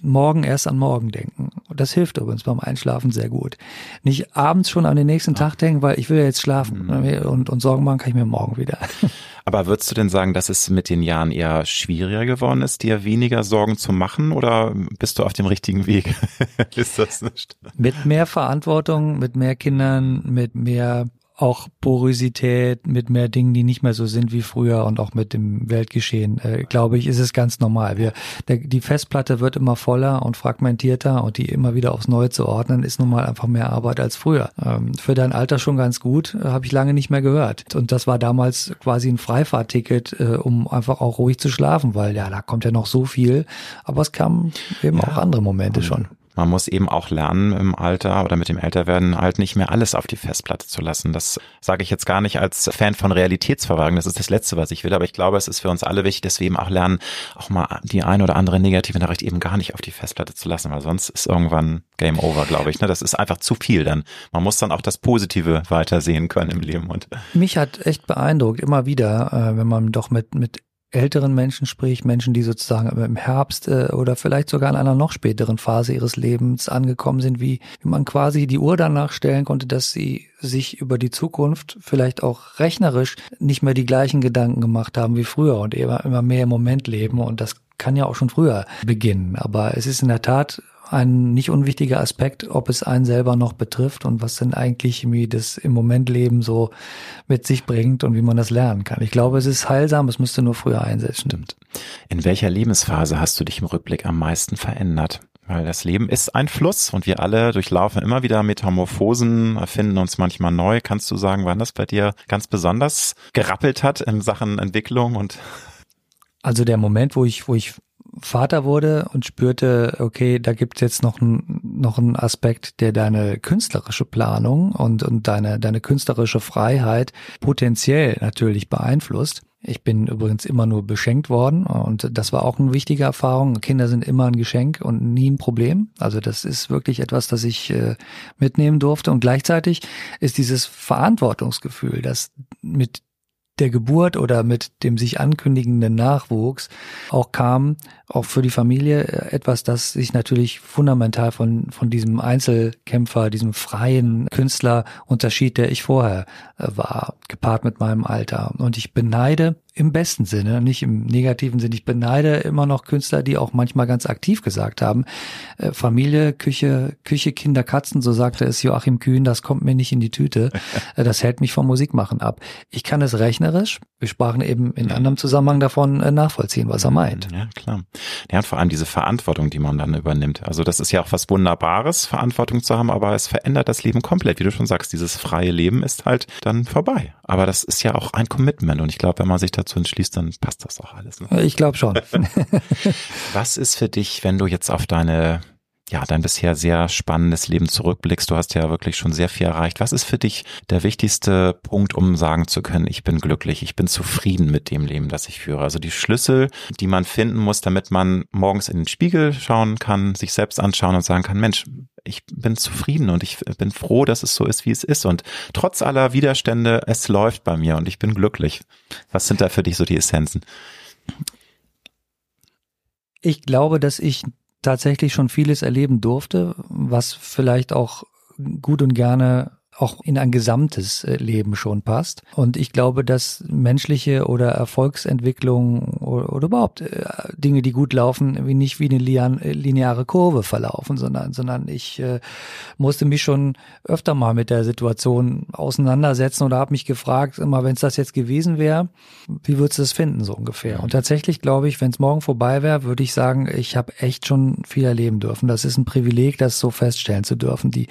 morgen erst an morgen denken. Und das hilft übrigens beim Einschlafen sehr gut. Nicht abends schon an den nächsten Tag denken, weil ich will ja jetzt schlafen. Mhm. Und, und Sorgen machen kann ich mir morgen wieder.
Aber würdest du denn sagen, dass es mit den Jahren eher schwieriger geworden ist, dir weniger Sorgen zu machen oder bist du auf dem richtigen Weg? ist
das nicht? Mit mehr Verantwortung, mit mehr Kindern, mit mehr auch Porosität mit mehr Dingen, die nicht mehr so sind wie früher und auch mit dem Weltgeschehen, äh, glaube ich, ist es ganz normal. Wir, der, die Festplatte wird immer voller und fragmentierter und die immer wieder aufs Neue zu ordnen, ist nun mal einfach mehr Arbeit als früher. Ähm, für dein Alter schon ganz gut, äh, habe ich lange nicht mehr gehört. Und das war damals quasi ein Freifahrtticket, äh, um einfach auch ruhig zu schlafen, weil ja, da kommt ja noch so viel. Aber es kamen eben ja. auch andere Momente schon
man muss eben auch lernen im Alter oder mit dem Älterwerden halt nicht mehr alles auf die Festplatte zu lassen. Das sage ich jetzt gar nicht als Fan von Realitätsverwahrung. Das ist das Letzte, was ich will. Aber ich glaube, es ist für uns alle wichtig, dass wir eben auch lernen, auch mal die ein oder andere negative Nachricht eben gar nicht auf die Festplatte zu lassen, weil sonst ist irgendwann Game Over, glaube ich. Ne? Das ist einfach zu viel dann. Man muss dann auch das Positive weitersehen können im Leben. Und
Mich hat echt beeindruckt, immer wieder, äh, wenn man doch mit, mit älteren Menschen spricht, Menschen, die sozusagen im Herbst äh, oder vielleicht sogar in einer noch späteren Phase ihres Lebens angekommen sind, wie, wie man quasi die Uhr danach stellen konnte, dass sie sich über die Zukunft vielleicht auch rechnerisch nicht mehr die gleichen Gedanken gemacht haben wie früher und immer, immer mehr im Moment leben und das kann ja auch schon früher beginnen. Aber es ist in der Tat ein nicht unwichtiger Aspekt, ob es einen selber noch betrifft und was denn eigentlich irgendwie das im Moment Leben so mit sich bringt und wie man das lernen kann. Ich glaube, es ist heilsam, es müsste nur früher einsetzen.
Stimmt. In welcher Lebensphase hast du dich im Rückblick am meisten verändert? Weil das Leben ist ein Fluss und wir alle durchlaufen immer wieder Metamorphosen, erfinden uns manchmal neu. Kannst du sagen, wann das bei dir ganz besonders gerappelt hat in Sachen Entwicklung und
also der Moment, wo ich, wo ich Vater wurde und spürte, okay, da gibt es jetzt noch, ein, noch einen Aspekt, der deine künstlerische Planung und, und deine, deine künstlerische Freiheit potenziell natürlich beeinflusst. Ich bin übrigens immer nur beschenkt worden und das war auch eine wichtige Erfahrung. Kinder sind immer ein Geschenk und nie ein Problem. Also das ist wirklich etwas, das ich äh, mitnehmen durfte. Und gleichzeitig ist dieses Verantwortungsgefühl, das mit der Geburt oder mit dem sich ankündigenden Nachwuchs auch kam, auch für die Familie äh, etwas, das sich natürlich fundamental von, von diesem Einzelkämpfer, diesem freien Künstler unterschied, der ich vorher äh, war, gepaart mit meinem Alter. Und ich beneide im besten Sinne, nicht im negativen Sinne. Ich beneide immer noch Künstler, die auch manchmal ganz aktiv gesagt haben, äh, Familie, Küche, Küche, Kinder, Katzen, so sagte es Joachim Kühn, das kommt mir nicht in die Tüte. Äh, das hält mich vom Musikmachen ab. Ich kann es rechnerisch, wir sprachen eben in anderem Zusammenhang davon, äh, nachvollziehen, was er meint.
Ja, klar. Ja, und vor allem diese Verantwortung, die man dann übernimmt. Also das ist ja auch was Wunderbares, Verantwortung zu haben, aber es verändert das Leben komplett. Wie du schon sagst, dieses freie Leben ist halt dann vorbei. Aber das ist ja auch ein Commitment und ich glaube, wenn man sich dazu entschließt, dann passt das auch alles.
Ne? Ich glaube schon.
was ist für dich, wenn du jetzt auf deine ja, dein bisher sehr spannendes Leben zurückblickst. Du hast ja wirklich schon sehr viel erreicht. Was ist für dich der wichtigste Punkt, um sagen zu können, ich bin glücklich, ich bin zufrieden mit dem Leben, das ich führe? Also die Schlüssel, die man finden muss, damit man morgens in den Spiegel schauen kann, sich selbst anschauen und sagen kann, Mensch, ich bin zufrieden und ich bin froh, dass es so ist, wie es ist. Und trotz aller Widerstände, es läuft bei mir und ich bin glücklich. Was sind da für dich so die Essenzen?
Ich glaube, dass ich tatsächlich schon vieles erleben durfte, was vielleicht auch gut und gerne auch in ein gesamtes äh, Leben schon passt. Und ich glaube, dass menschliche oder Erfolgsentwicklung oder, oder überhaupt äh, Dinge, die gut laufen, wie nicht wie eine äh, lineare Kurve verlaufen, sondern, sondern ich äh, musste mich schon öfter mal mit der Situation auseinandersetzen oder habe mich gefragt, immer wenn es das jetzt gewesen wäre, wie würdest du es finden, so ungefähr. Und tatsächlich glaube ich, wenn es morgen vorbei wäre, würde ich sagen, ich habe echt schon viel erleben dürfen. Das ist ein Privileg, das so feststellen zu dürfen. Die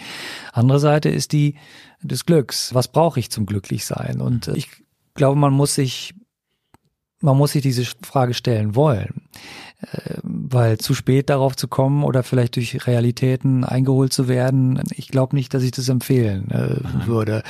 andere Seite ist die, des Glücks. Was brauche ich zum Glücklichsein? Und äh, ich glaube, man muss sich, man muss sich diese Frage stellen wollen. Äh, weil zu spät darauf zu kommen oder vielleicht durch Realitäten eingeholt zu werden, ich glaube nicht, dass ich das empfehlen äh, mhm. würde.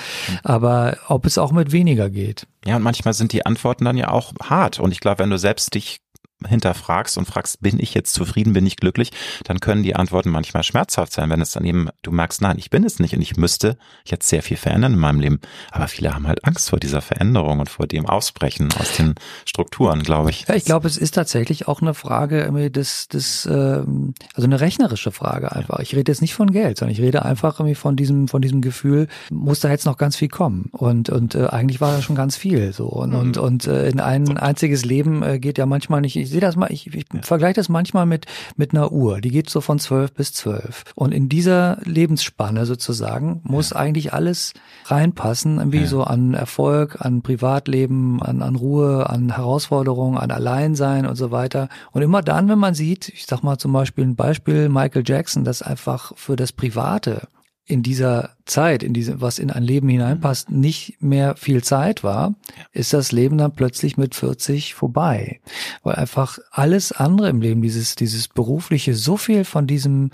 Aber ob es auch mit weniger geht.
Ja, und manchmal sind die Antworten dann ja auch hart. Und ich glaube, wenn du selbst dich hinterfragst und fragst, bin ich jetzt zufrieden, bin ich glücklich, dann können die Antworten manchmal schmerzhaft sein, wenn es dann eben, du merkst, nein, ich bin es nicht und ich müsste jetzt sehr viel verändern in meinem Leben. Aber viele haben halt Angst vor dieser Veränderung und vor dem Ausbrechen aus den Strukturen, glaube ich.
Ja, ich glaube, es ist tatsächlich auch eine Frage des, des, ähm, also eine rechnerische Frage einfach. Ich rede jetzt nicht von Geld, sondern ich rede einfach irgendwie von diesem, von diesem Gefühl, muss da jetzt noch ganz viel kommen. Und, und äh, eigentlich war ja schon ganz viel so. Und, mhm. und, und äh, in ein einziges Leben äh, geht ja manchmal nicht ich sehe das mal, ich, ich ja. vergleiche das manchmal mit, mit einer Uhr. Die geht so von zwölf bis zwölf. Und in dieser Lebensspanne sozusagen muss ja. eigentlich alles reinpassen, irgendwie ja. so an Erfolg, an Privatleben, an, an Ruhe, an Herausforderungen, an Alleinsein und so weiter. Und immer dann, wenn man sieht, ich sag mal zum Beispiel ein Beispiel Michael Jackson, das einfach für das Private in dieser Zeit, in diese, was in ein Leben hineinpasst, nicht mehr viel Zeit war, ist das Leben dann plötzlich mit 40 vorbei. Weil einfach alles andere im Leben, dieses, dieses berufliche, so viel von diesem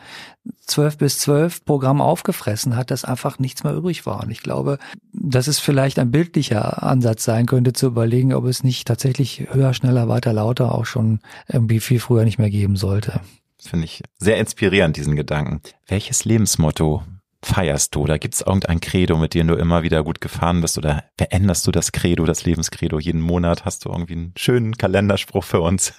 12 bis 12 Programm aufgefressen hat, dass einfach nichts mehr übrig war. Und ich glaube, dass es vielleicht ein bildlicher Ansatz sein könnte, zu überlegen, ob es nicht tatsächlich höher, schneller, weiter, lauter auch schon irgendwie viel früher nicht mehr geben sollte.
Finde ich sehr inspirierend, diesen Gedanken. Welches Lebensmotto feierst du? Oder gibt es irgendein Credo, mit dem du immer wieder gut gefahren bist? Oder veränderst du das Credo, das Lebenskredo jeden Monat? Hast du irgendwie einen schönen Kalenderspruch für uns?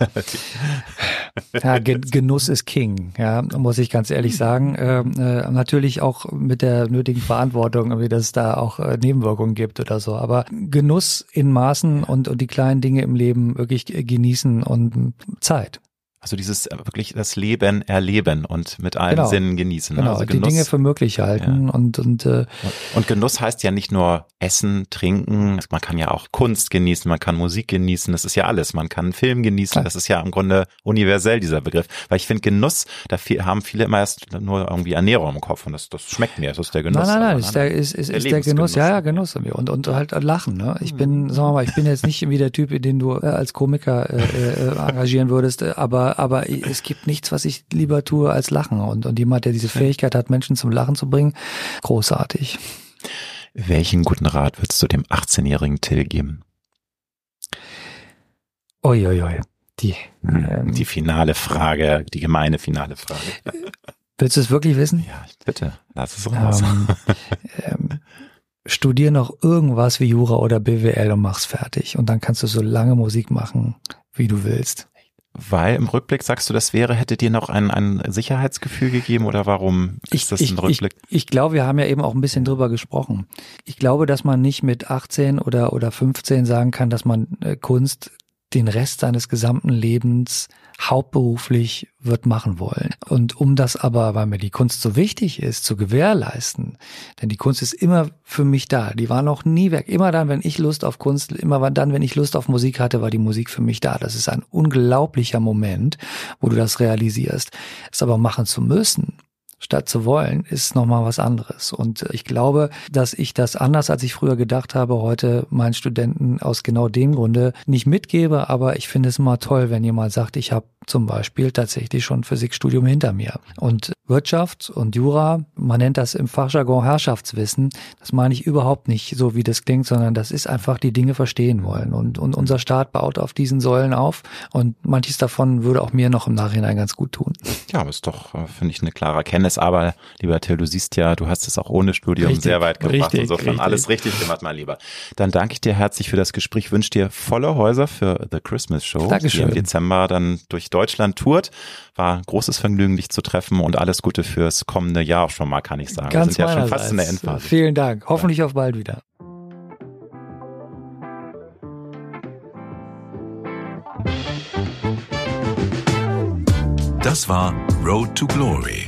ja, Genuss ist King, ja, muss ich ganz ehrlich sagen. Ähm, äh, natürlich auch mit der nötigen Verantwortung, wie das da auch äh, Nebenwirkungen gibt oder so. Aber Genuss in Maßen und, und die kleinen Dinge im Leben wirklich genießen und Zeit.
Also dieses äh, wirklich das Leben erleben und mit allen genau. Sinnen genießen.
Genau,
also
Genuss, die Dinge für möglich halten ja. und und, äh,
und Genuss heißt ja nicht nur Essen, Trinken. Man kann ja auch Kunst genießen, man kann Musik genießen. Das ist ja alles. Man kann Film genießen. Ja. Das ist ja im Grunde universell dieser Begriff. Weil ich finde Genuss, da haben viele immer erst nur irgendwie Ernährung im Kopf und das, das schmeckt mir. Das ist der Genuss.
Nein, nein, nein, ist der, ist, ist, der ist der Genuss. Ja, ja, Genuss und und halt Lachen. Ne? Ich bin, sagen wir mal, ich bin jetzt nicht wie der Typ, den du äh, als Komiker äh, äh, engagieren würdest, aber aber es gibt nichts, was ich lieber tue als lachen. Und, und jemand, der diese Fähigkeit hat, Menschen zum Lachen zu bringen, großartig.
Welchen guten Rat würdest du dem 18-jährigen Till geben?
Uiuiui. Die,
hm, ähm, die finale Frage, die gemeine finale Frage.
Willst du es wirklich wissen?
Ja, bitte, lass es raus.
Ähm, ähm, studier noch irgendwas wie Jura oder BWL und mach's fertig. Und dann kannst du so lange Musik machen, wie du willst.
Weil im Rückblick sagst du, das wäre, hätte dir noch ein, ein Sicherheitsgefühl gegeben oder warum ist
ich,
das
ein
Rückblick?
Ich, ich glaube, wir haben ja eben auch ein bisschen drüber gesprochen. Ich glaube, dass man nicht mit 18 oder, oder 15 sagen kann, dass man äh, Kunst den Rest seines gesamten Lebens hauptberuflich wird machen wollen. Und um das aber, weil mir die Kunst so wichtig ist, zu gewährleisten, denn die Kunst ist immer für mich da. Die war noch nie weg. Immer dann, wenn ich Lust auf Kunst, immer dann, wenn ich Lust auf Musik hatte, war die Musik für mich da. Das ist ein unglaublicher Moment, wo du das realisierst. Es aber machen zu müssen, statt zu wollen, ist nochmal was anderes. Und ich glaube, dass ich das anders, als ich früher gedacht habe, heute meinen Studenten aus genau dem Grunde nicht mitgebe. Aber ich finde es immer toll, wenn jemand sagt, ich habe zum Beispiel tatsächlich schon Physikstudium hinter mir. Und Wirtschaft und Jura, man nennt das im Fachjargon Herrschaftswissen, das meine ich überhaupt nicht so, wie das klingt, sondern das ist einfach die Dinge verstehen wollen. Und, und unser Staat baut auf diesen Säulen auf und manches davon würde auch mir noch im Nachhinein ganz gut tun.
Ja, aber ist doch, äh, finde ich, eine klare Erkenntnis. Aber, lieber Till, du siehst ja, du hast es auch ohne Studium richtig, sehr weit gebracht. Richtig, Insofern richtig. alles richtig gemacht, mein Lieber. Dann danke ich dir herzlich für das Gespräch, wünsche dir volle Häuser für The Christmas Show,
Dankeschön.
die im Dezember dann durch Deutschland tourt. War großes Vergnügen, dich zu treffen und alles Gute fürs kommende Jahr schon mal, kann ich sagen.
Ganz
Wir sind ja schon fast in der Endphase.
Vielen Dank. Hoffentlich ja. auf bald wieder.
Das war Road to Glory.